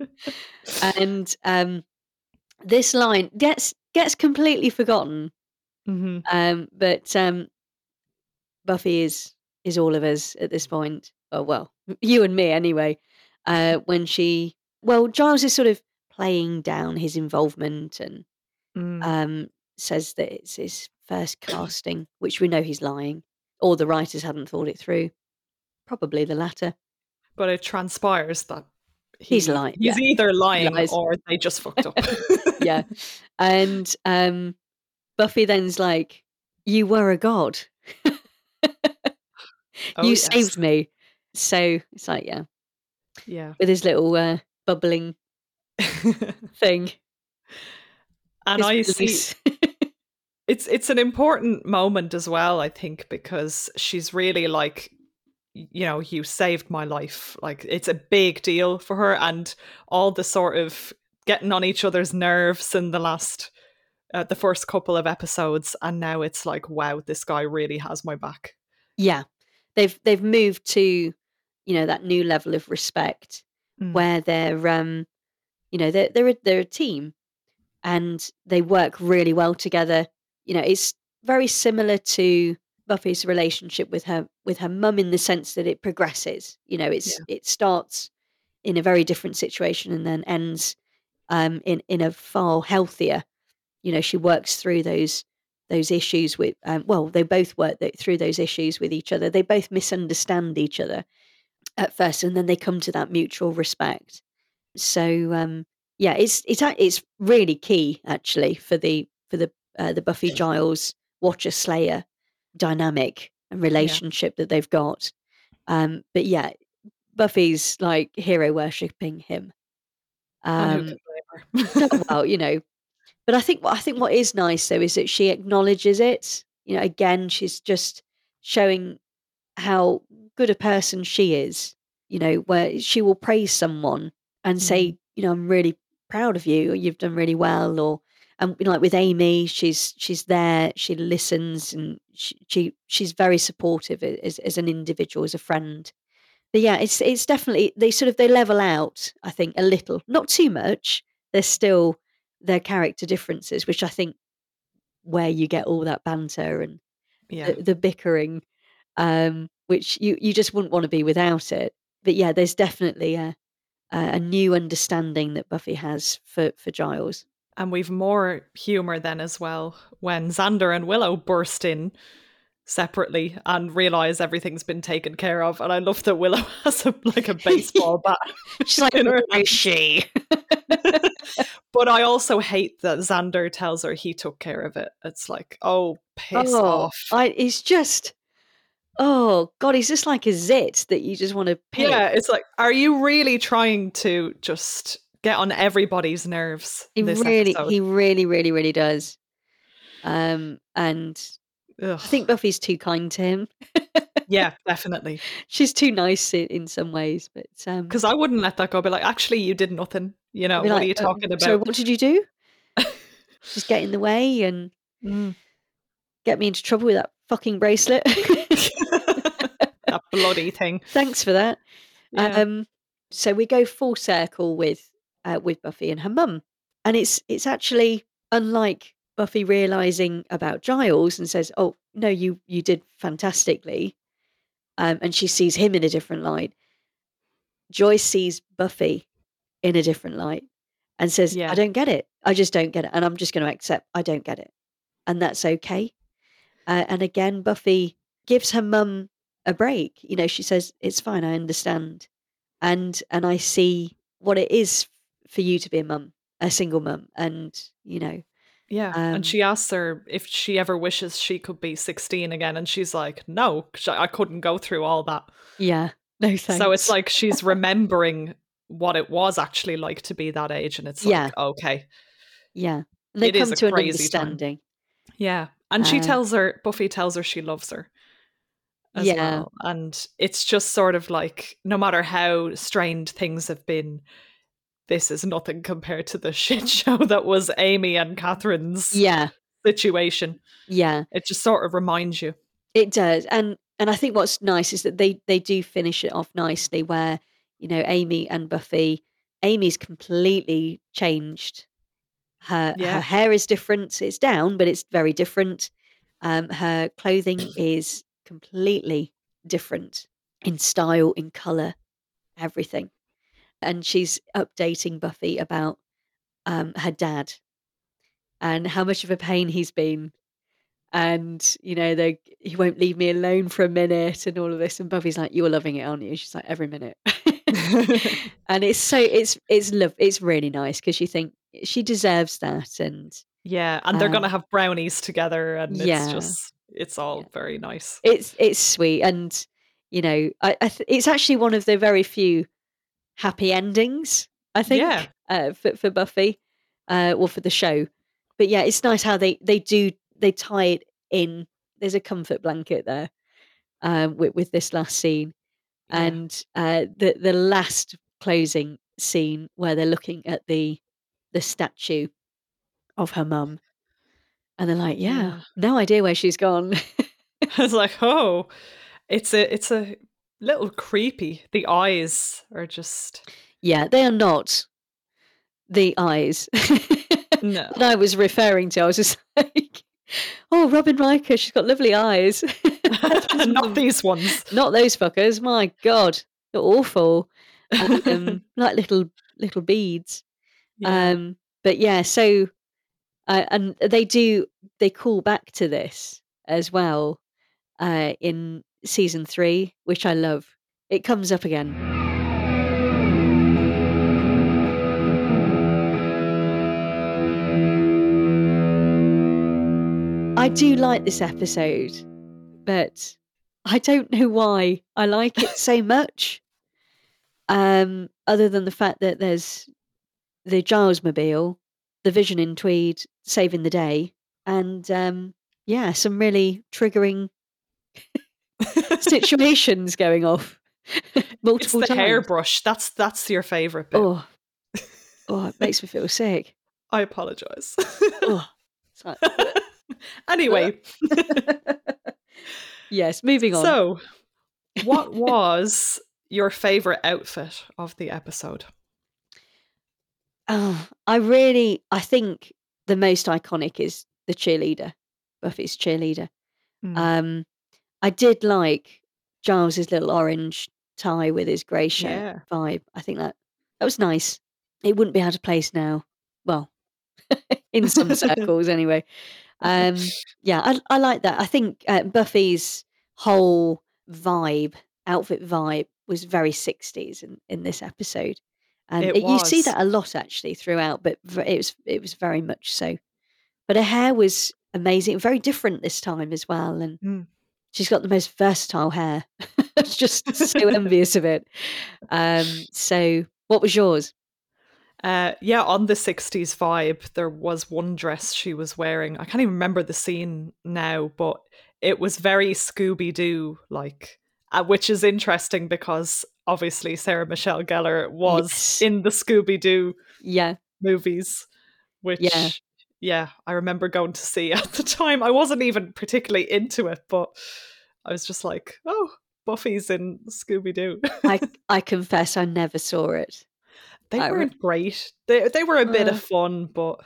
and um, this line gets gets completely forgotten. hmm Um, but um, Buffy is is all of us at this point. Oh well, you and me anyway. Uh, when she, well, Giles is sort of playing down his involvement and Mm. um, says that it's his first casting, which we know he's lying, or the writers hadn't thought it through. Probably the latter. but it transpires that He's lying, He's yeah. either lying lies. or they just fucked up. yeah. And um, Buffy then's like, "You were a god. Oh, you yes. saved me." So it's like, yeah, Yeah. with his little uh, bubbling thing. and I his see it's it's an important moment as well, I think, because she's really like you know, you saved my life. Like it's a big deal for her and all the sort of getting on each other's nerves in the last uh, the first couple of episodes and now it's like wow, this guy really has my back. yeah, they've they've moved to you know that new level of respect Mm. where they're um, you know they're they're a, they're a team and they work really well together. You know, it's very similar to Buffy's relationship with her with her mum in the sense that it progresses. You know, it's it starts in a very different situation and then ends um, in in a far healthier. You know, she works through those those issues with. Um, well, they both work th- through those issues with each other. They both misunderstand each other at first, and then they come to that mutual respect. So um, yeah, it's it's it's really key actually for the for the uh, the Buffy Giles Watcher Slayer dynamic and relationship that they've got. Um, but yeah, Buffy's like hero worshipping him. Um, can blame her? well, you know, but I think what I think what is nice though is that she acknowledges it. You know, again, she's just showing how good a person she is. You know, where she will praise someone and say, you know, I'm really proud of you, or you've done really well, or and like with Amy, she's she's there, she listens, and she, she she's very supportive as as an individual, as a friend. But yeah, it's it's definitely they sort of they level out. I think a little, not too much. There's still their character differences, which I think where you get all that banter and Yeah. the, the bickering, um, which you you just wouldn't want to be without it. But yeah, there's definitely a a a new understanding that Buffy has for for Giles. And we've more humor then as well when Xander and Willow burst in separately and realize everything's been taken care of. And I love that Willow has a, like a baseball bat. She's like, "Where is she?" but I also hate that Xander tells her he took care of it. It's like, oh, piss oh, off. I, it's just, oh god, he's just like a zit that you just want to pick. Yeah, it's like, are you really trying to just get on everybody's nerves? he really, episode? he really, really, really does. Um, and Ugh. I think Buffy's too kind to him. yeah, definitely. She's too nice in, in some ways, but um, Because I wouldn't let that go. Be like, actually, you did nothing. You know, what like, are you "Uh, talking about? So what did you do? Just get in the way and Mm. get me into trouble with that fucking bracelet. that bloody thing. Thanks for that. Yeah. Um, so we go full circle with uh, with Buffy and her mum, and it's it's actually unlike Buffy realizing about Giles and says, "Oh no, you you did fantastically," um, and she sees him in a different light. Joyce sees Buffy in a different light and says, Yeah. "I don't get it. I just don't get it, and I'm just going to accept I don't get it, and that's okay." Uh, and again, Buffy gives her mum a break. You know, she says, "It's fine. I understand." and and I see what it is for you to be a mum, a single mum, and you know, Yeah. Um, and she asks her if she ever wishes she could be 16 again. And she's like, "No, I couldn't go through all that. yeah, no thanks. So it's like she's remembering what it was actually like to be that age. And it's Yeah. like, okay. yeah, and they it is come a to an crazy time. understanding. Yeah. And she Um, tells her, Buffy tells her she loves her. As Yeah. well. And it's just sort of like, no matter how strained things have been, this is nothing compared to the shit show that was Amy and Catherine's Yeah, situation. yeah, It just sort of reminds you. it does, and and I think what's nice is that they they do finish it off nicely, where you know Amy and Buffy, Amy's completely changed. Her Yeah. her hair is different. It's down, but it's very different. Um, her clothing is completely different in style, in color, everything. And she's updating Buffy about um, her dad and how much of a pain he's been. And you know, they he won't leave me alone for a minute, and all of this. And Buffy's like, "You're loving it, aren't you?" She's like, "Every minute." and it's so it's it's love. It's really nice because you think she deserves that, and Yeah, and they're Um, gonna have brownies together, and it's yeah. just it's all very nice. it's it's sweet and you know I, I th- it's actually one of the very few happy endings I think Yeah. uh, for for Buffy uh or for the show but yeah it's nice how they they do they tie it in there's a comfort blanket there um with, with this last scene Yeah. and uh the the last closing scene where they're looking at the the statue of her mum and they're like yeah, Yeah. no idea where she's gone it's like, oh, it's a it's a little creepy. The eyes are just Yeah, they are not the eyes no. that I was referring to. I was just like, oh, Robin Riker, she's got lovely eyes. Not these ones. not those fuckers. My God, they're awful. Um, like little little beads. Yeah. Um, but yeah, so uh, and they do they call back to this as well uh, in season three, which I love. It comes up again. I do like this episode, but I don't know why I like it so much. Um, other than the fact that there's the Giles mobile, the Vision in Tweed saving the day, and um, yeah, some really triggering situations going off it's multiple the times. hairbrush. That's that's your favorite bit. Oh, oh, it makes me feel sick. I apologize. It's like, anyway, yes, moving on. so what was your favorite outfit of the episode? Oh, I really, I think the most iconic is the cheerleader, Buffy's cheerleader. Mm. Um, I did like Giles's little orange tie with his grey shirt Yeah. vibe. I think that that was nice. It wouldn't be out of place now. Well, in some circles anyway. Um, yeah, I, I like that. I think uh, Buffy's whole vibe, outfit vibe, was very 60s in, in this episode. And It it- you see that a lot actually throughout, but it was it was very much so. But her hair was amazing, very different this time as well, and Mm. She's got the most versatile hair. Just so envious of it. Um, so, what was yours? Uh, yeah, on the 60s vibe, there was one dress she was wearing. I can't even remember the scene now, but it was very Scooby Doo like, uh, which is interesting because obviously Sarah Michelle Gellar was Yes. in the Scooby Doo Yeah, movies, which, yeah. Yeah. I remember going to see at the time. I wasn't even particularly into it, but I was just like, oh, Buffy's in Scooby Doo. I I confess I never saw it. they I weren't great. They, they were a bit Uh, of fun, but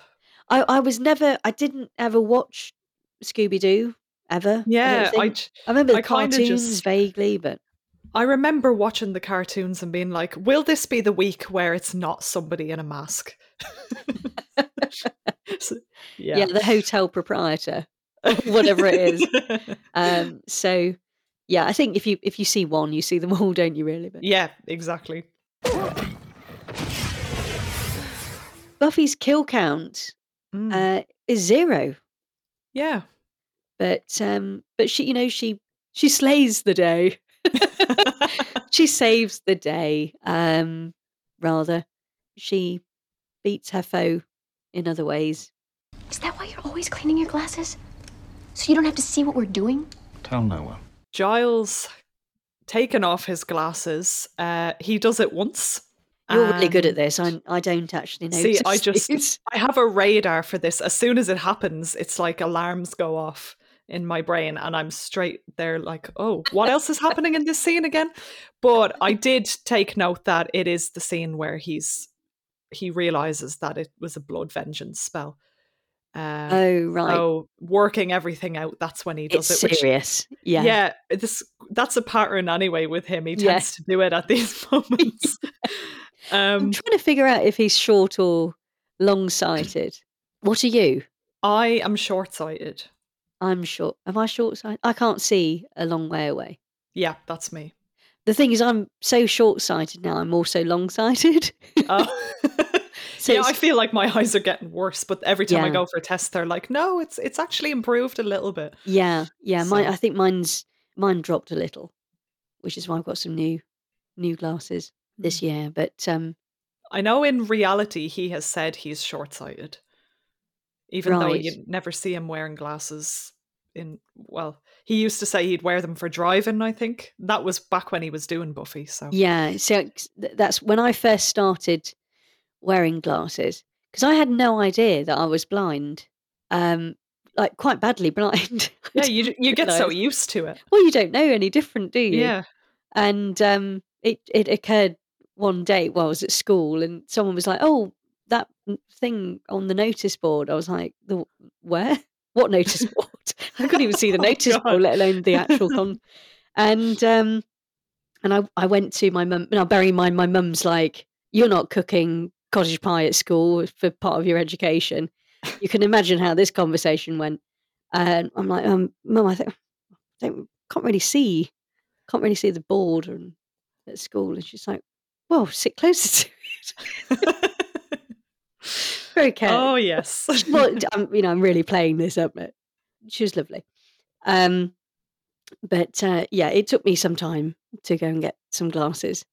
I, I was never I didn't ever watch Scooby Doo ever. yeah, I, I. I remember the I cartoons just- vaguely, but I remember watching the cartoons and being like, will this be the week where it's not somebody in a mask? Yeah. yeah. the hotel proprietor, whatever it is. Um, so yeah, I think if you if you see one, you see them all, don't you? Really? But yeah, exactly. Buffy's kill count Mm, uh, is zero, yeah. but um, but she, you know, she she slays the day. she saves the day. Um, rather, she beats her foe in other ways. Is that why you're always cleaning your glasses? So you don't have to see what we're doing? Tell no one. Giles taken off his glasses. Uh, he does it once. You're really good at this. I I don't actually know. See, I just I have a radar for this. As soon as it happens, it's like alarms go off in my brain, and I'm straight there, like, oh, what else is happening in this scene again? But I did take note that it is the scene where he's he realizes that it was a blood vengeance spell. Uh, Oh right, So working everything out, that's when he does it's it. Which, serious. Yeah. yeah, this that's a pattern anyway with him. He tends Yeah. to do it at these moments. I'm um, trying to figure out if he's short or long-sighted. What are you? I am short-sighted. I'm short. Am I short-sighted? I can't see a long way away. Yeah, that's me. The thing is, I'm so short-sighted now. I'm also long-sighted. Oh. So yeah, I feel like my eyes are getting worse, but every time I go for a test, they're like, "No, it's it's actually improved a little bit." yeah, yeah. So- I think mine's mine dropped a little, which is why I've got some new new glasses this Hmm. year. But um, I know in reality he has said he's short-sighted, even though you never see him wearing glasses. In well, he used to say he'd wear them for driving. I think that was back when he was doing Buffy. So Yeah, so that's when I first started wearing glasses because I had no idea that I was blind, um, like quite badly blind. Yeah, you you get so used to it. well, you don't know any different, do you? Yeah, And um, it it occurred one day while I was at school, and someone was like, "Oh, that thing on the notice board." I was like, "The where? What notice board?" I couldn't even see the Oh, notice God. board, let alone the actual con. And um, and I I went to my mum. Now, bearing in mind, my mum's like, "You're not cooking cottage pie at school for part of your education." You can imagine how this conversation went. And I'm like, um, "Mum, I think I don't can't really see, can't really see the board and at school." And she's like, "Well, sit closer to it." Very careful. oh yes. well, I'm, you know, I'm really playing this up, but she was lovely. Um, but uh, yeah, it took me some time to go and get some glasses,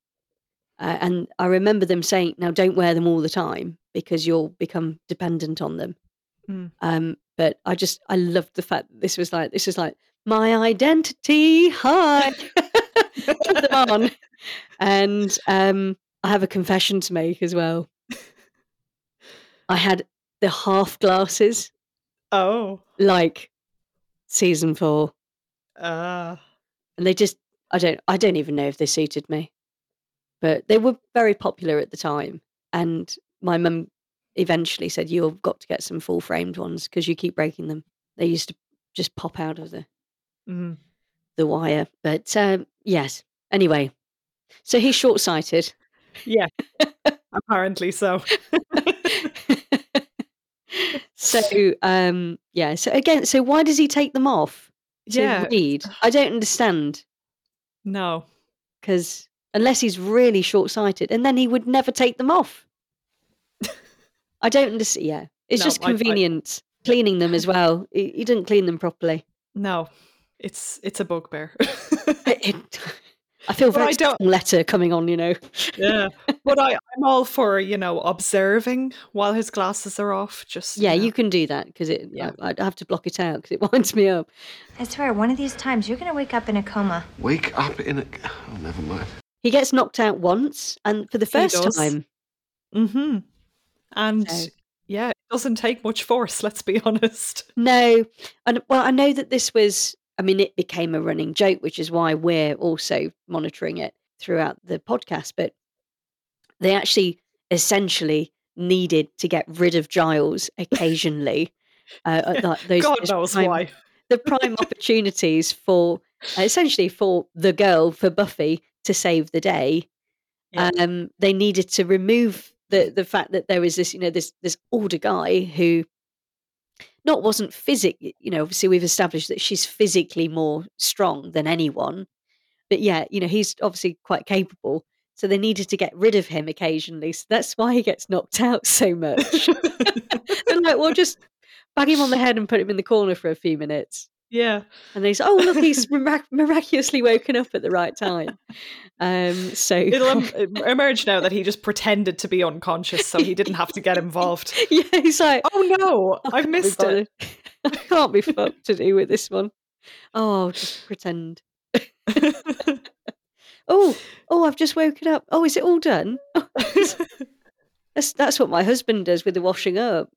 uh, and I remember them saying, "Now, don't wear them all the time because you'll become dependent on them." Mm. Um, but I just, I loved the fact that this was like, this is like my identity. Hi, put them on, and um, I have a confession to make as well. I had the half glasses, Oh. like season four, Uh, and they just I don't I don't even know if they suited me, but they were very popular at the time, and my mum eventually said you've got to get some full framed ones because you keep breaking them. They used to just pop out of the mm. the wire, but um, yes. Anyway, so he's short sighted. Yeah. Apparently so. so um yeah so again so why does he take them off Yeah. read i don't understand No. because unless he's really short-sighted and then he would never take them off i don't understand yeah it's No, just I- I- cleaning them as well he, he didn't clean them properly No. It's it's a bugbear. It- it- i feel But very I don't- strong letter coming on you know yeah. But I, I'm all for, you know, observing while his glasses are off. Just yeah know. you can do that because it Yeah. I, i'd have to block it out because it winds me up I swear, one of these times you're gonna wake up in a coma. Wake up in a. Oh, never mind. he gets knocked out once and for the He first does. time Mm-hmm. And So- yeah, it doesn't take much force, let's be honest. No, and well, I know that this was. I mean, it became a running joke, which is why we're also monitoring it throughout the podcast. But they actually essentially needed to get rid of Giles occasionally. Uh, those, God knows prime- why. The prime opportunities for uh, essentially for the girl for Buffy to save the day. Yeah. Um, they needed to remove the the fact that there was this, you know, this this older guy who not wasn't physically, you know obviously we've established that she's physically more strong than anyone but yeah you know he's obviously quite capable so they needed to get rid of him occasionally so that's why he gets knocked out so much. They're like well just bang him on the head and put him in the corner for a few minutes yeah. and they say oh look he's mirac- miraculously woken up at the right time um so It'll em- emerge now that he just pretended to be unconscious so he didn't have to get involved. yeah he's like Oh no, I can't missed it. I can't be fucked to do with this one. Oh, just pretend. Oh, oh, I've just woken up. Oh, is it all done? That's that's what my husband does with the washing up.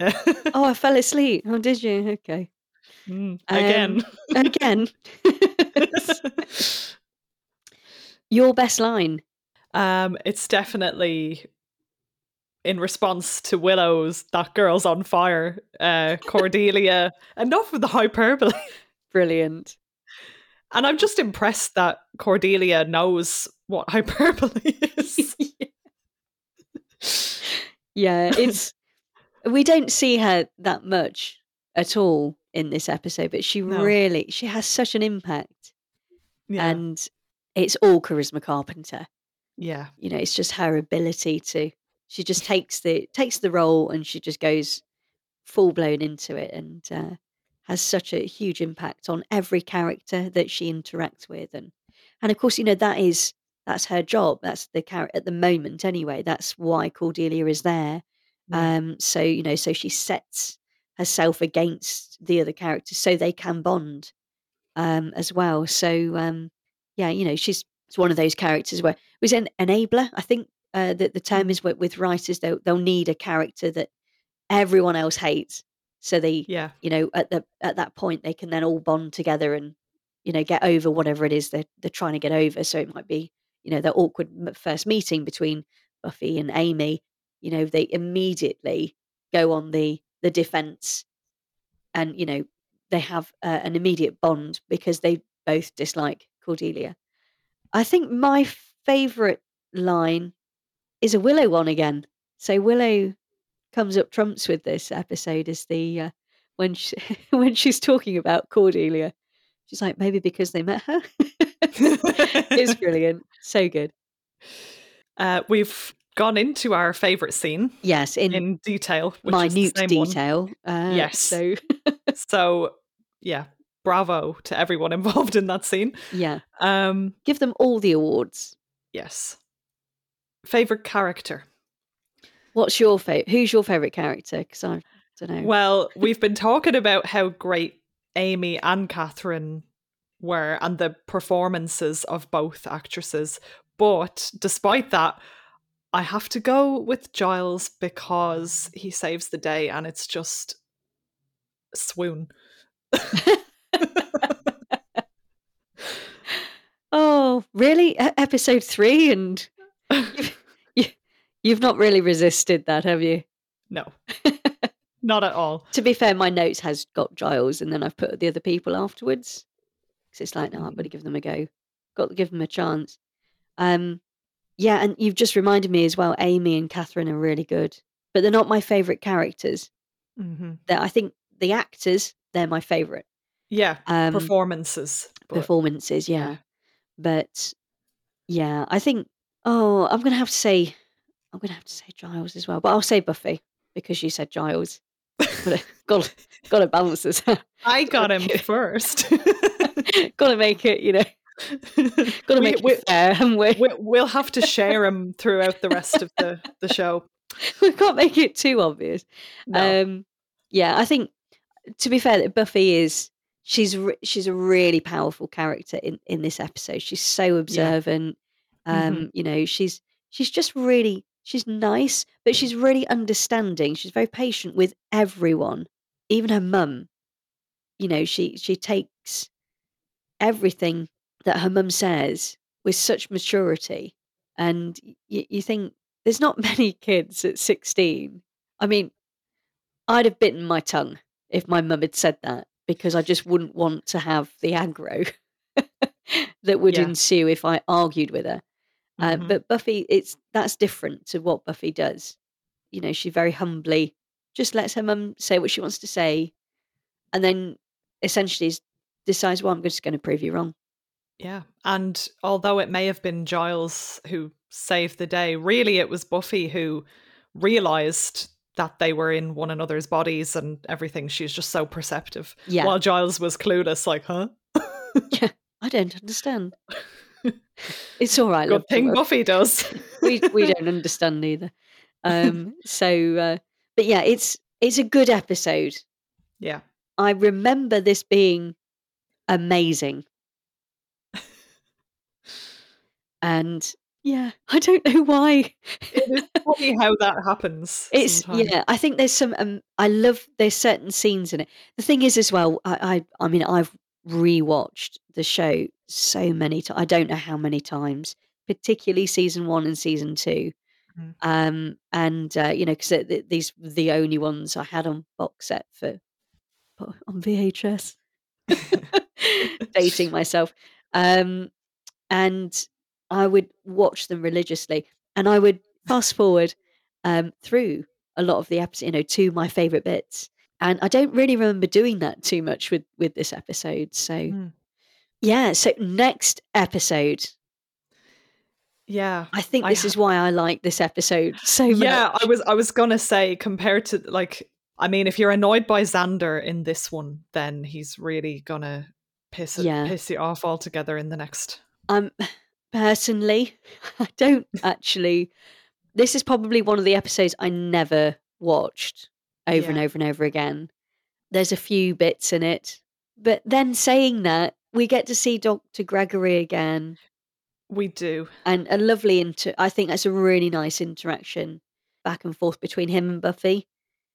Oh, I fell asleep. Oh, did you? Okay. Mm, Um, Again. Again. Your best line. Um, it's definitely in response to Willow's "That girl's on fire." Uh, Cordelia. enough of the hyperbole. Brilliant. And I'm just impressed that Cordelia knows what hyperbole is. Yeah, it's we don't see her that much at all in this episode, but she No. really she has such an impact. yeah, and it's all charisma carpenter. Yeah, you know it's just her ability to she just takes the takes the role and she just goes full blown into it and uh, has such a huge impact on every character that she interacts with. And and of course you know that is that's her job. That's the character at the moment anyway. That's why cordelia is there. Yeah. um so you know so she sets herself against the other characters so they can bond um as well. So um yeah you know she's it's one of those characters where it was an enabler? I think uh that the term is with, with writers they'll, they'll need a character that everyone else hates. So they yeah, you know at the at that point they can then all bond together and you know get over whatever it is they're, they're trying to get over. So it might be you know their awkward first meeting between buffy and amy you know they immediately go on the the defense and you know they have uh, an immediate bond because they both dislike cordelia i think my favorite line is a willow one again so willow comes up trumps with this episode is the uh, when she, when she's talking about Cordelia. She's like, maybe because they met her. it's brilliant, so good. Uh, we've gone into our favorite scene Yes, in, in detail, which is the minute detail. Uh, Yes. So So, yeah, bravo to everyone involved in that scene. yeah, Um, give them all the awards. yes. Favorite character. What's your favorite? Who's your favorite character? Because I don't know. Well, we've been talking about how great Amy and Catherine were and the performances of both actresses. But despite that, I have to go with Giles because he saves the day and it's just swoon. Oh, really? E- episode three, and you've, you, you've not really resisted that, have you? no. Not at all. To be fair, my notes has got Giles, and then I've put the other people afterwards because it's like, no, I've got to give them a go. Got to give them a chance. Um, yeah, and you've just reminded me as well. Amy and Catherine are really good, but they're not my favourite characters. hmm That I think the actors they're my favourite Yeah. um, performances. but- performances. Yeah. yeah. but yeah, I think. Oh, I'm gonna have to say, I'm gonna have to say Giles as well, but I'll say Buffy because you said Giles. Got got got to balance this. I got him first. got to make it, you know, got to We- make we- it fair, haven't we? we, we'll have to share them throughout the rest of the, the show. we can't make it too obvious. No. Um, yeah, I think to be fair, that Buffy is she's re- she's a really powerful character in in this episode. She's so observant. Um, you know, she's she's just really she's nice, but she's really understanding. She's very patient with everyone, even her mum. You know, she she takes everything that her mum says with such maturity, and y- you think there's not many kids at 16. I mean, I'd have bitten my tongue if my mum had said that because I just wouldn't want to have the aggro that would Yeah. ensue if I argued with her. Uh, Mhm. but Buffy, it's that's different to what Buffy does. You know, she very humbly just lets her mum say what she wants to say, and then essentially decides, "Well, I'm just going to prove you wrong." Yeah. And although it may have been Giles who saved the day, really it was Buffy who realized that they were in one another's bodies and everything. She's just so perceptive. Yeah. While Giles was clueless, like, huh? Yeah, I don't understand. it's all right. Good thing. Buffy does. we we don't understand either. Um, so, uh, but yeah, it's it's a good episode. yeah. I remember this being amazing, and yeah, I don't know why. It is funny how that happens. It's sometimes. yeah. I think there's some. Um, I love there's certain scenes in it. The thing is, as well, I I, I mean, I've rewatched the show so many times. I don't know how many times, particularly season one and season two. Mhm. Um, and uh, you know, because these were the only ones I had on box set for on VHS. Dating myself. Um, and I would watch them religiously, and I would fast forward um, through a lot of the episodes, you know, to my favorite bits. And I don't really remember doing that too much with with this episode. So Mm. yeah, so next episode, Yeah. I think I this ha- is why I like this episode so much. Yeah, I was I was gonna say compared to like I mean, if you're annoyed by Xander in this one, then he's really gonna piss it, Yeah. piss you off altogether in the next. Um, personally, I don't actually. This is probably one of the episodes I never watched over and over and over again. There's a few bits in it, but then saying that, we get to see Dr. Gregory again, We do. and a lovely inter. I think that's a really nice interaction back and forth between him and Buffy.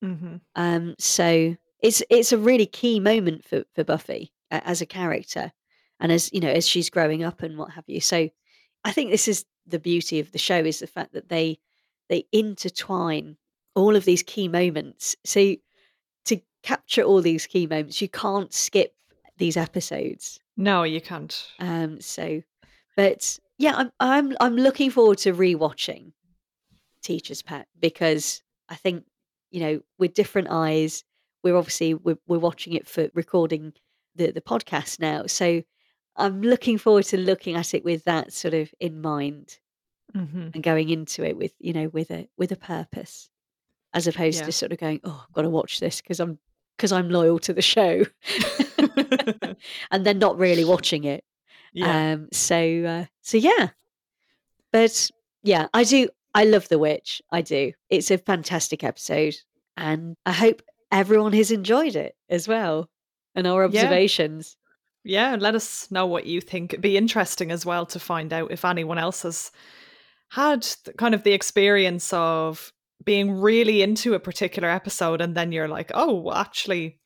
hmm Um, so it's it's a really key moment for for Buffy uh, as a character, and as you know, as she's growing up and what have you. So I think this is the beauty of the show is the fact that they they intertwine all of these key moments. So to capture all these key moments, you can't skip these episodes. No, you can't. Um, so, but yeah, I'm I'm I'm looking forward to rewatching Teacher's Pet because I think you know with different eyes, we're obviously we're, we're watching it for recording the the podcast now. So I'm looking forward to looking at it with that sort of in mind hmm and going into it with you know with a with a purpose, as opposed Yeah. to sort of going, oh, I've got to watch this because I'm because I'm loyal to the show, and then not really watching it. yeah. Um, so uh, so yeah, but yeah, I do. I love The Witch. I do. It's a fantastic episode, and I hope everyone has enjoyed it as well, and our observations. Yeah, and let us know what you think. It'd be interesting as well to find out if anyone else has had kind of the experience of being really into a particular episode and then you're like, oh, actually,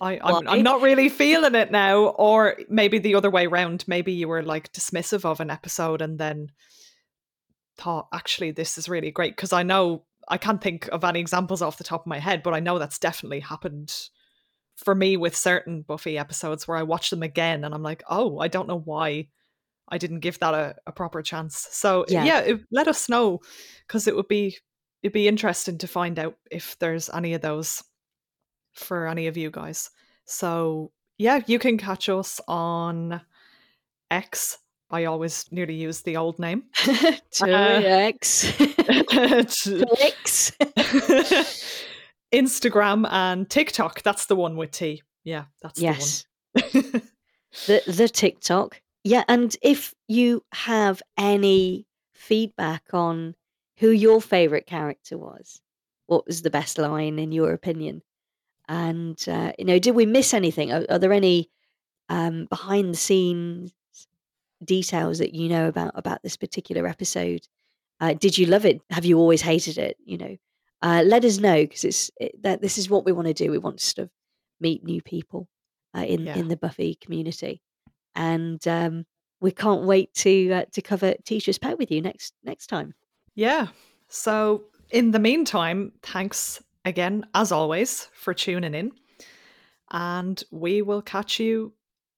I, I'm, I'm not really feeling it now. Or maybe the other way around. Maybe you were like dismissive of an episode and then thought, actually, this is really great. Because I know I can't think of any examples off the top of my head, but I know that's definitely happened for me with certain Buffy episodes where I watch them again and I'm like, oh, I don't know why I didn't give that a, a proper chance. So Yeah. yeah, it- let us know because it would be it'd be interesting to find out if there's any of those for any of you guys. So yeah, you can catch us on X. I always nearly use the old name. Uh, X. Instagram and TikTok. That's the one with T. Yeah, that's yes. the one. the the TikTok. Yeah, and if you have any feedback on who your favorite character was, what was the best line in your opinion, and uh, you know, did we miss anything? Are, are there any um, behind the scenes details that you know about about this particular episode? Uh, did you love it? Have you always hated it? You know, uh, let us know because it's it, that this is what we want to do. We want to sort of meet new people uh, in Yeah. in the Buffy community, and um, we can't wait to uh, to cover Teacher's Pet with you next next time. Yeah. So, in the meantime, thanks again, as always, for tuning in. And we will catch you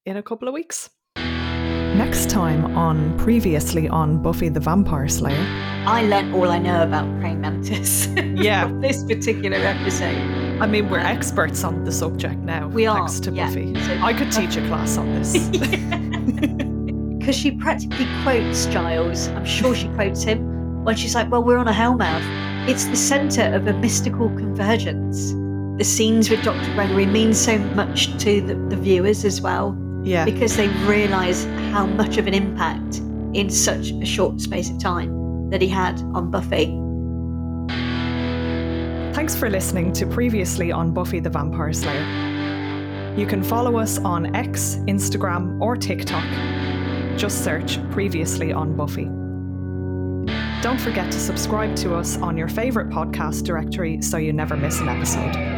in a couple of weeks. Next time on Previously on Buffy the Vampire Slayer. I learnt all I know about praying mantis. Yeah. from this particular episode. I mean, we're experts on the subject now. We are, Thanks to yeah. Buffy. So- I could teach a class on this. Because she practically quotes Giles. I'm sure she quotes him when she's like, Well, we're on a Hellmouth. It's the centre of a mystical convergence. The scenes with Dr. Gregory mean so much to the, the viewers as well yeah. because they realise how much of an impact in such a short space of time that he had on Buffy. Thanks for listening to Previously on Buffy the Vampire Slayer. You can follow us on X, Instagram, or TikTok. Just search Previously on Buffy. Don't forget to subscribe to us on your favourite podcast directory so you never miss an episode.